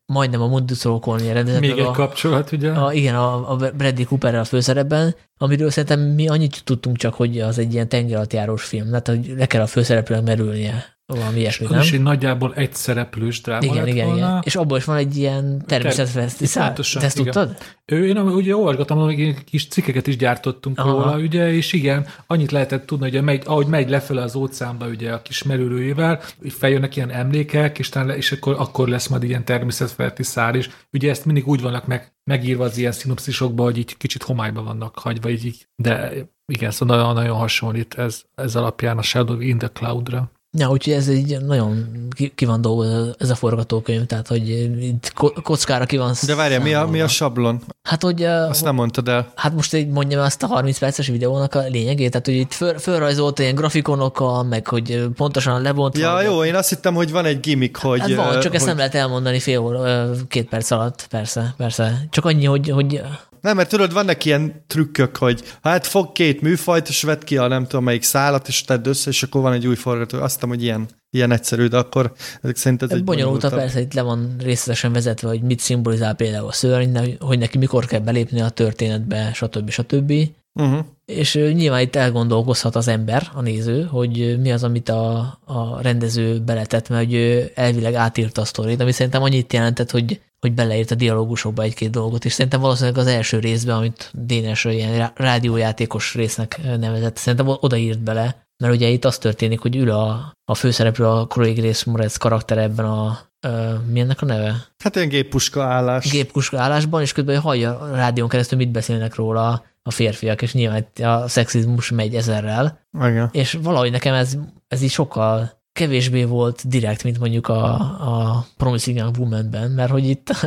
majdnem a Mundusról Colney rendezett. Még egy a, kapcsolat, ugye? a, igen, a, a Bradley Cooperrel a főszerepben, amiről szerintem mi annyit tudtunk csak, hogy az egy ilyen tengeralattjárós film, tehát hogy le kell a főszereplőnek merülnie. Valami ilyesmi, nem? is egy nagyjából egy szereplős dráma Igen, lett igen, volna. igen. És abból is van egy ilyen természetfeszti szál. Te ezt igen. tudtad? Ő, én ugye olvasgattam, hogy kis cikkeket is gyártottunk Aha. Róla, ugye, és igen, annyit lehetett tudni, hogy megy, ahogy megy lefele az óceánba ugye a kis merülőjével, így feljönnek ilyen emlékek, és, talán, és akkor, akkor lesz majd ilyen természetfeletti szár is. Ugye ezt mindig úgy vannak meg, megírva az ilyen szinopszisokban, hogy így kicsit homályba vannak hagyva, így. de igen, szóval nagyon, nagyon hasonlít ez, ez alapján a Shadow in the Cloud-ra. Ja, úgyhogy ez egy nagyon ki, van dolgozva ez a forgatókönyv, tehát hogy itt ko- kockára ki van De várjál, mi a, mi a sablon? Hát, hogy, Azt nem mondtad el. hát most így mondjam azt a 30 perces videónak a lényegét, tehát hogy itt föl, fölrajzolt ilyen grafikonokkal, meg hogy pontosan lebontva. Ja, jó, én azt hittem, hogy van egy gimmick, hogy... Hát van, csak hogy... ezt nem lehet elmondani fél óra, két perc alatt, persze, persze. Csak annyi, hogy, hogy Nem, mert tudod, vannak ilyen trükkök, hogy hát fog két műfajt, és vedd ki a nem tudom melyik szálat, és tedd össze, és akkor van egy új forgató. Azt hiszem, hogy ilyen, ilyen egyszerű, de akkor ezek szerint ez egy bonyolultabb. persze itt le van részletesen vezetve, hogy mit szimbolizál például a szörny, hogy neki mikor kell belépni a történetbe, stb. stb. Uh-huh. És nyilván itt elgondolkozhat az ember, a néző, hogy mi az, amit a, a rendező beletett, mert hogy elvileg átírta a sztorit, ami szerintem annyit jelentett, hogy, hogy beleírt a dialógusokba egy-két dolgot, és szerintem valószínűleg az első részben, amit Dénes ilyen rá- rádiójátékos résznek nevezett, szerintem odaírt bele, mert ugye itt az történik, hogy ül a, a főszereplő, a Craig Grace Moretz karakter ebben a, ö, mi ennek a neve? Hát ilyen géppuska állás. gépkuska állásban, és közben hallja a rádión keresztül, mit beszélnek róla a férfiak, és nyilván a szexizmus megy ezerrel, Igen. és valahogy nekem ez, ez így sokkal kevésbé volt direkt, mint mondjuk a, a Promising Young Woman-ben, mert hogy itt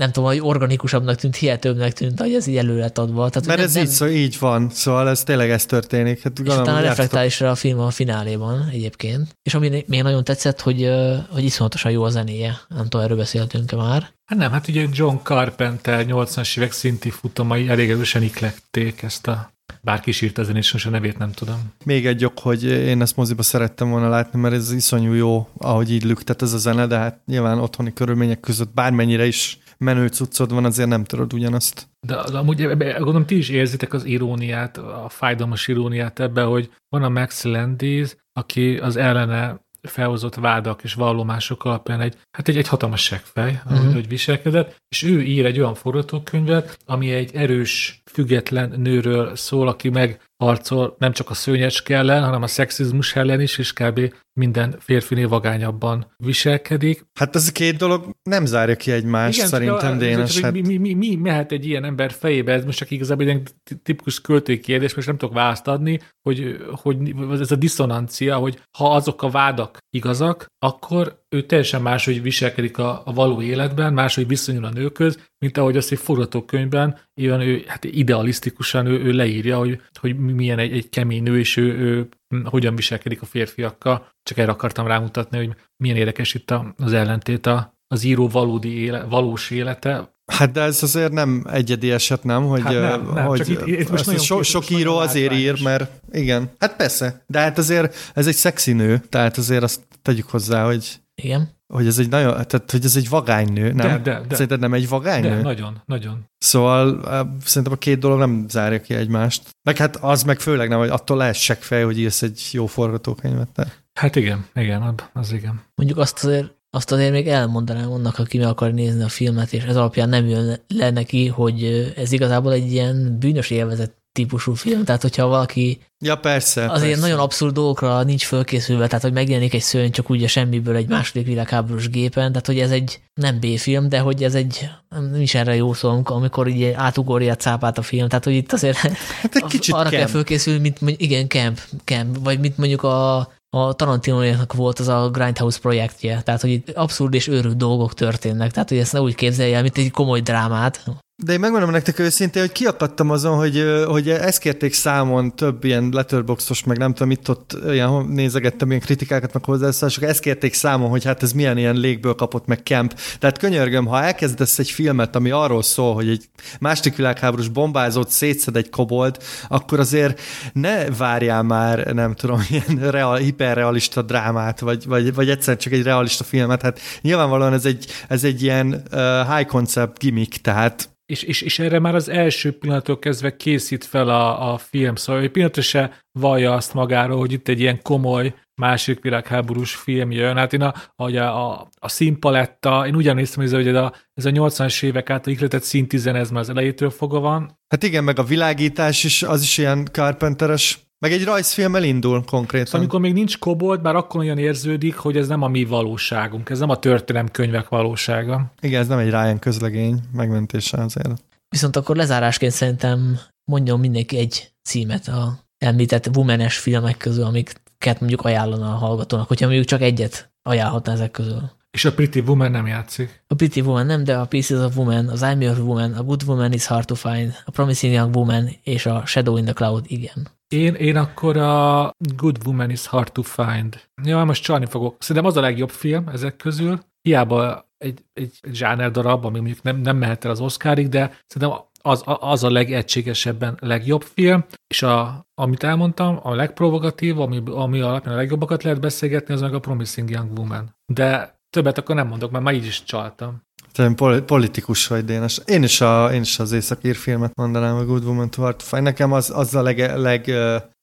nem tudom, hogy organikusabbnak tűnt, hihetőbbnek tűnt, hogy ez így elő lett adva. Tehát, Mert hogy ez nem, így, szó, így van, szóval ez tényleg ez történik. Hát és gondolom, utána hogy reflektál is rá a film a fináléban egyébként. És ami még nagyon tetszett, hogy, hogy iszonyatosan jó a zenéje. Nem tudom, erről beszéltünk-e már. Hát nem, hát ugye John Carpenter 80-as évek szinti futamai elég erősen iklekték ezt a bárki is írta ezen, és a nevét nem tudom. még egy ok, hogy én ezt moziba szerettem volna látni, mert ez iszonyú jó, ahogy így lüktet ez a zene, de hát nyilván otthoni körülmények között bármennyire is menő cuccod van, azért nem tudod ugyanazt. De, de amúgy ebbe, gondolom ti is érzitek az iróniát, a fájdalmas iróniát ebbe, hogy van a Max Landis, aki az ellene felhozott vádak és vallomások alapján egy, hát egy, egy hatalmas seggfej, ahogy, hogy viselkedett, és ő ír egy olyan forgatókönyvet, ami egy erős, független nőről szól, aki megharcol nem csak a szőnyecske ellen, hanem a szexizmus ellen is, és kb. Minden férfinél vagányabban viselkedik. Hát ez a két dolog nem zárja ki egymást, Igen, szerintem, Dénes. csak Hát, mi, mi, mi, mi, mehet egy ilyen ember fejébe? Ez most csak igazából egy tipikus költői kérdés, most nem tudok választ adni, hogy, hogy ez a diszonancia, hogy ha azok a vádak igazak, akkor ő teljesen máshogy viselkedik a, a való életben, máshogy viszonyul a nőköz, mint ahogy azt egy forgatókönyvben ilyen ő, hát idealisztikusan ő, ő leírja, hogy, hogy milyen egy, egy kemény nő, és ő, ő hogyan viselkedik a férfiakkal. Csak erre akartam rámutatni, hogy milyen érdekes itt az ellentét az író valódi éle, valós élete. hát de ez azért nem egyedi eset, nem? Hogy, Hát nem, nem, hogy itt- itt most nagyon so, sok író nagyon azért ír, mert igen, hát persze, de hát azért ez egy szexi nő, tehát azért azt tegyük hozzá, hogy Igen. Hogy ez egy nagyon, tehát hogy ez egy vagány nő, nem? De, de, de. Szerinted nem egy vagány De, nő? nagyon, nagyon. Szóval szerintem a két dolog nem zárja ki egymást. Meg hát az meg főleg nem, hogy attól lehet seggfej, hogy írsz egy jó forgatókönyvet. De. Hát igen, igen, az igen. Mondjuk azt azért, azt azért még elmondanám annak, aki meg akar nézni a filmet, és ez alapján nem jön le neki, hogy ez igazából egy ilyen bűnös élvezet típusú film, tehát hogyha valaki Ja, persze. azért persze. nagyon abszurd dolgokra nincs fölkészülve, tehát hogy megjelenik egy szörny csak úgy a semmiből egy második világháborús gépen, tehát hogy ez egy nem B-film, de hogy ez egy, nem is erre jó szó, amikor- így átugorja a cápát a film, tehát hogy itt azért Hát egy kicsit arra kell camp. fölkészülni, mint mondjuk, igen, camp, camp, vagy mint mondjuk a, a Tarantino-nak volt az a Grindhouse projektje, tehát hogy itt abszurd és őrült dolgok történnek, tehát hogy ezt ne úgy képzelje el, mint egy komoly drámát, De én megmondom nektek őszintén, hogy kiakadtam azon, hogy, hogy ezt kérték számon több ilyen letterboxos, meg nem tudom, itt ott ilyen, nézegettem ilyen kritikákat, meg hozzászólások, ezt kérték számon, hogy hát ez milyen ilyen légből kapott, meg camp. Tehát könyörgöm, ha elkezdesz egy filmet, ami arról szól, hogy egy másik világháborús bombázott szétszed egy kobold, akkor azért ne várjál már, nem tudom, ilyen real, hiperrealista drámát, vagy, vagy, vagy egyszer csak egy realista filmet. Hát nyilvánvalóan ez egy, ez egy ilyen uh, high concept gimmick, tehát és, és, és erre már az első pillanattól kezdve készít fel a, a film, szóval egy pillanatra se vallja azt magáról, hogy itt egy ilyen komoly másik világháborús film jön. Hát én a, a, a, a színpaletta, én ugyan néztem, hogy ez a, ez a 80-as évek által ihletett színtizen, ez már az elejétől fogva van. Hát igen, meg a világítás is, az is ilyen Carpenteres meg egy rajzfilmmel indul konkrétan. Szóval amikor még nincs kobold, már akkor olyan érződik, hogy ez nem a mi valóságunk, ez nem a történelemkönyvek valósága. Igen, ez nem egy Ryan közlegény megmentése azért. Viszont akkor lezárásként szerintem mondjon mindenki egy címet a említett womanes filmek közül, amiket mondjuk ajánlana a hallgatónak, hogyha mondjuk csak egyet ajánlhatna ezek közül. És a Pretty Woman nem játszik. A Pretty Woman nem, de a Pieces of Woman, az I'm Your Woman, a Good Woman is Hard to Find, a Promising Young Woman és a Shadow in the Cloud, igen. Én, én akkor a Good Woman is Hard to Find. Ja, most csalni fogok. Szerintem az a legjobb film ezek közül. Hiába egy, egy, egy zsáner darab, ami mondjuk nem, nem mehet el az Oscarig, de szerintem az, az a legegységesebben legjobb film, és a, amit elmondtam, a legprovokatív, ami, ami alapján a legjobbakat lehet beszélgetni, az meg a Promising Young Woman. De többet akkor nem mondok, mert már így is csaltam. Te politikus vagy, Dénes. Én is, a, én is az északír filmet mondanám, a Good Woman to Hard Nekem az, az a leg, leg,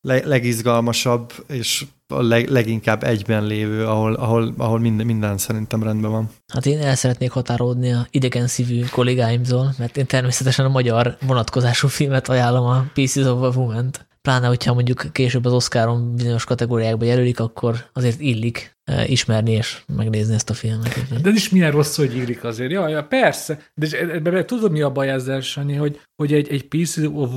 leg, legizgalmasabb, és a leg, leginkább egyben lévő, ahol, ahol, ahol minden, minden szerintem rendben van. Hát én el szeretnék határolni a idegen szívű kollégáimtól, mert én természetesen a magyar vonatkozású filmet ajánlom a Pieces of a Woman-t pláne, hogyha mondjuk később az Oscaron bizonyos kategóriákba jelölik, akkor azért illik e, ismerni és megnézni ezt a filmet. De is milyen rossz, hogy illik azért. Ja, ja persze. De ebben tudod, mi a baj ezzel, Sanyi, hogy, hogy egy, egy piece of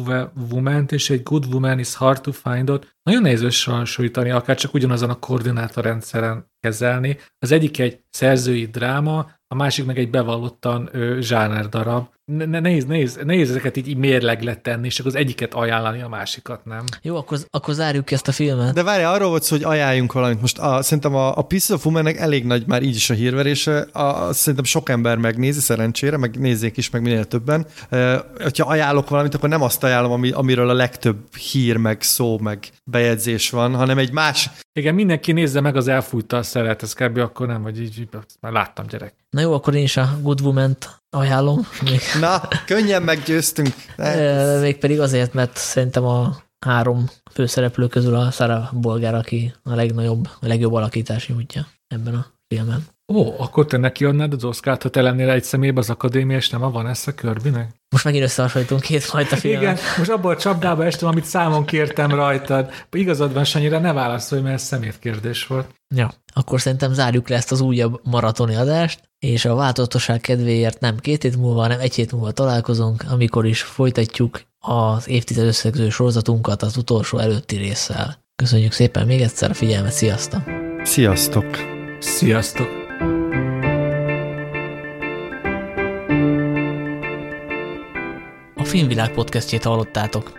woman és egy good woman is hard to find out nagyon nehéz összehasonlítani, akár csak ugyanazon a koordinátorrendszeren kezelni. Az egyik egy szerzői dráma, a másik meg egy bevallottan zsáner darab. Ne, nehéz, nehéz, nehéz ezeket így, így mérleglet tenni, és csak az egyiket ajánlani, a másikat nem. Jó, akkor, akkor zárjuk ki ezt a filmet. De várj, arról volt szó, hogy ajánljunk valamit. Most a, szerintem a, a Piece of woman elég nagy már így is a hírverése. A, a, szerintem sok ember megnézi szerencsére, meg nézzék is, meg minél többen. E, hogyha ajánlok valamit, akkor nem azt ajánlom, ami, amiről a legtöbb hír, meg szó, meg bejegyzés van, hanem egy más... Igen, mindenki nézze meg az elfújta a szeret, ez kb. akkor nem, vagy így, így már láttam gyerek. Na jó, akkor én is a Good Woman-t ajánlom. Még. Na, könnyen meggyőztünk. Még pedig azért, mert szerintem a három főszereplő közül a Sarah Bolgár, aki a legnagyobb, a legjobb alakítási útja ebben a filmben. Ó, akkor te neki adnád az Oscar-t, ha te lennél egy szemébe az akadémia, és nem a Vanessa Kirbynek? Most megint összehasonlítunk két fajta filmet. Igen, most abból a csapdába estem, amit számon kértem rajtad. Igazad van, Sanyira, ne válaszolj, mert ez szemétkérdés volt. Ja, akkor szerintem zárjuk le ezt az újabb maratoni adást, és a változatosság kedvéért nem két hét múlva, hanem egy hét múlva találkozunk, amikor is folytatjuk az évtized összegző sorozatunkat az utolsó előtti résszel. Köszönjük szépen még egyszer a figyelmet, sziasztok! Sziasztok! Sziasztok! Filmvilág podcastjét hallottátok.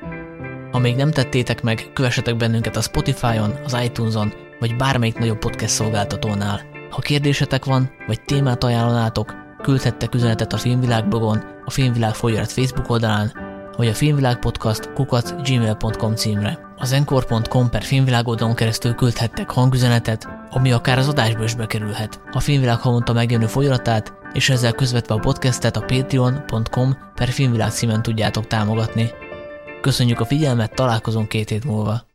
Ha még nem tettétek meg, kövessetek bennünket a Spotify-on, az iTunes-on, vagy bármelyik nagyobb podcast szolgáltatónál. Ha kérdésetek van, vagy témát ajánlanátok, küldhettek üzenetet a Filmvilág blogon, a Filmvilág folyóirat Facebook oldalán, vagy a Filmvilág Podcast kukat gmail.com címre. Az encore.com per filmvilág oldalon keresztül küldhettek hangüzenetet, ami akár az adásba is bekerülhet. A Filmvilág havonta megjelenő folyamatát és ezzel közvetve a podcastet a patreon.com per filmvilág címen tudjátok támogatni. Köszönjük a figyelmet, találkozunk két hét múlva.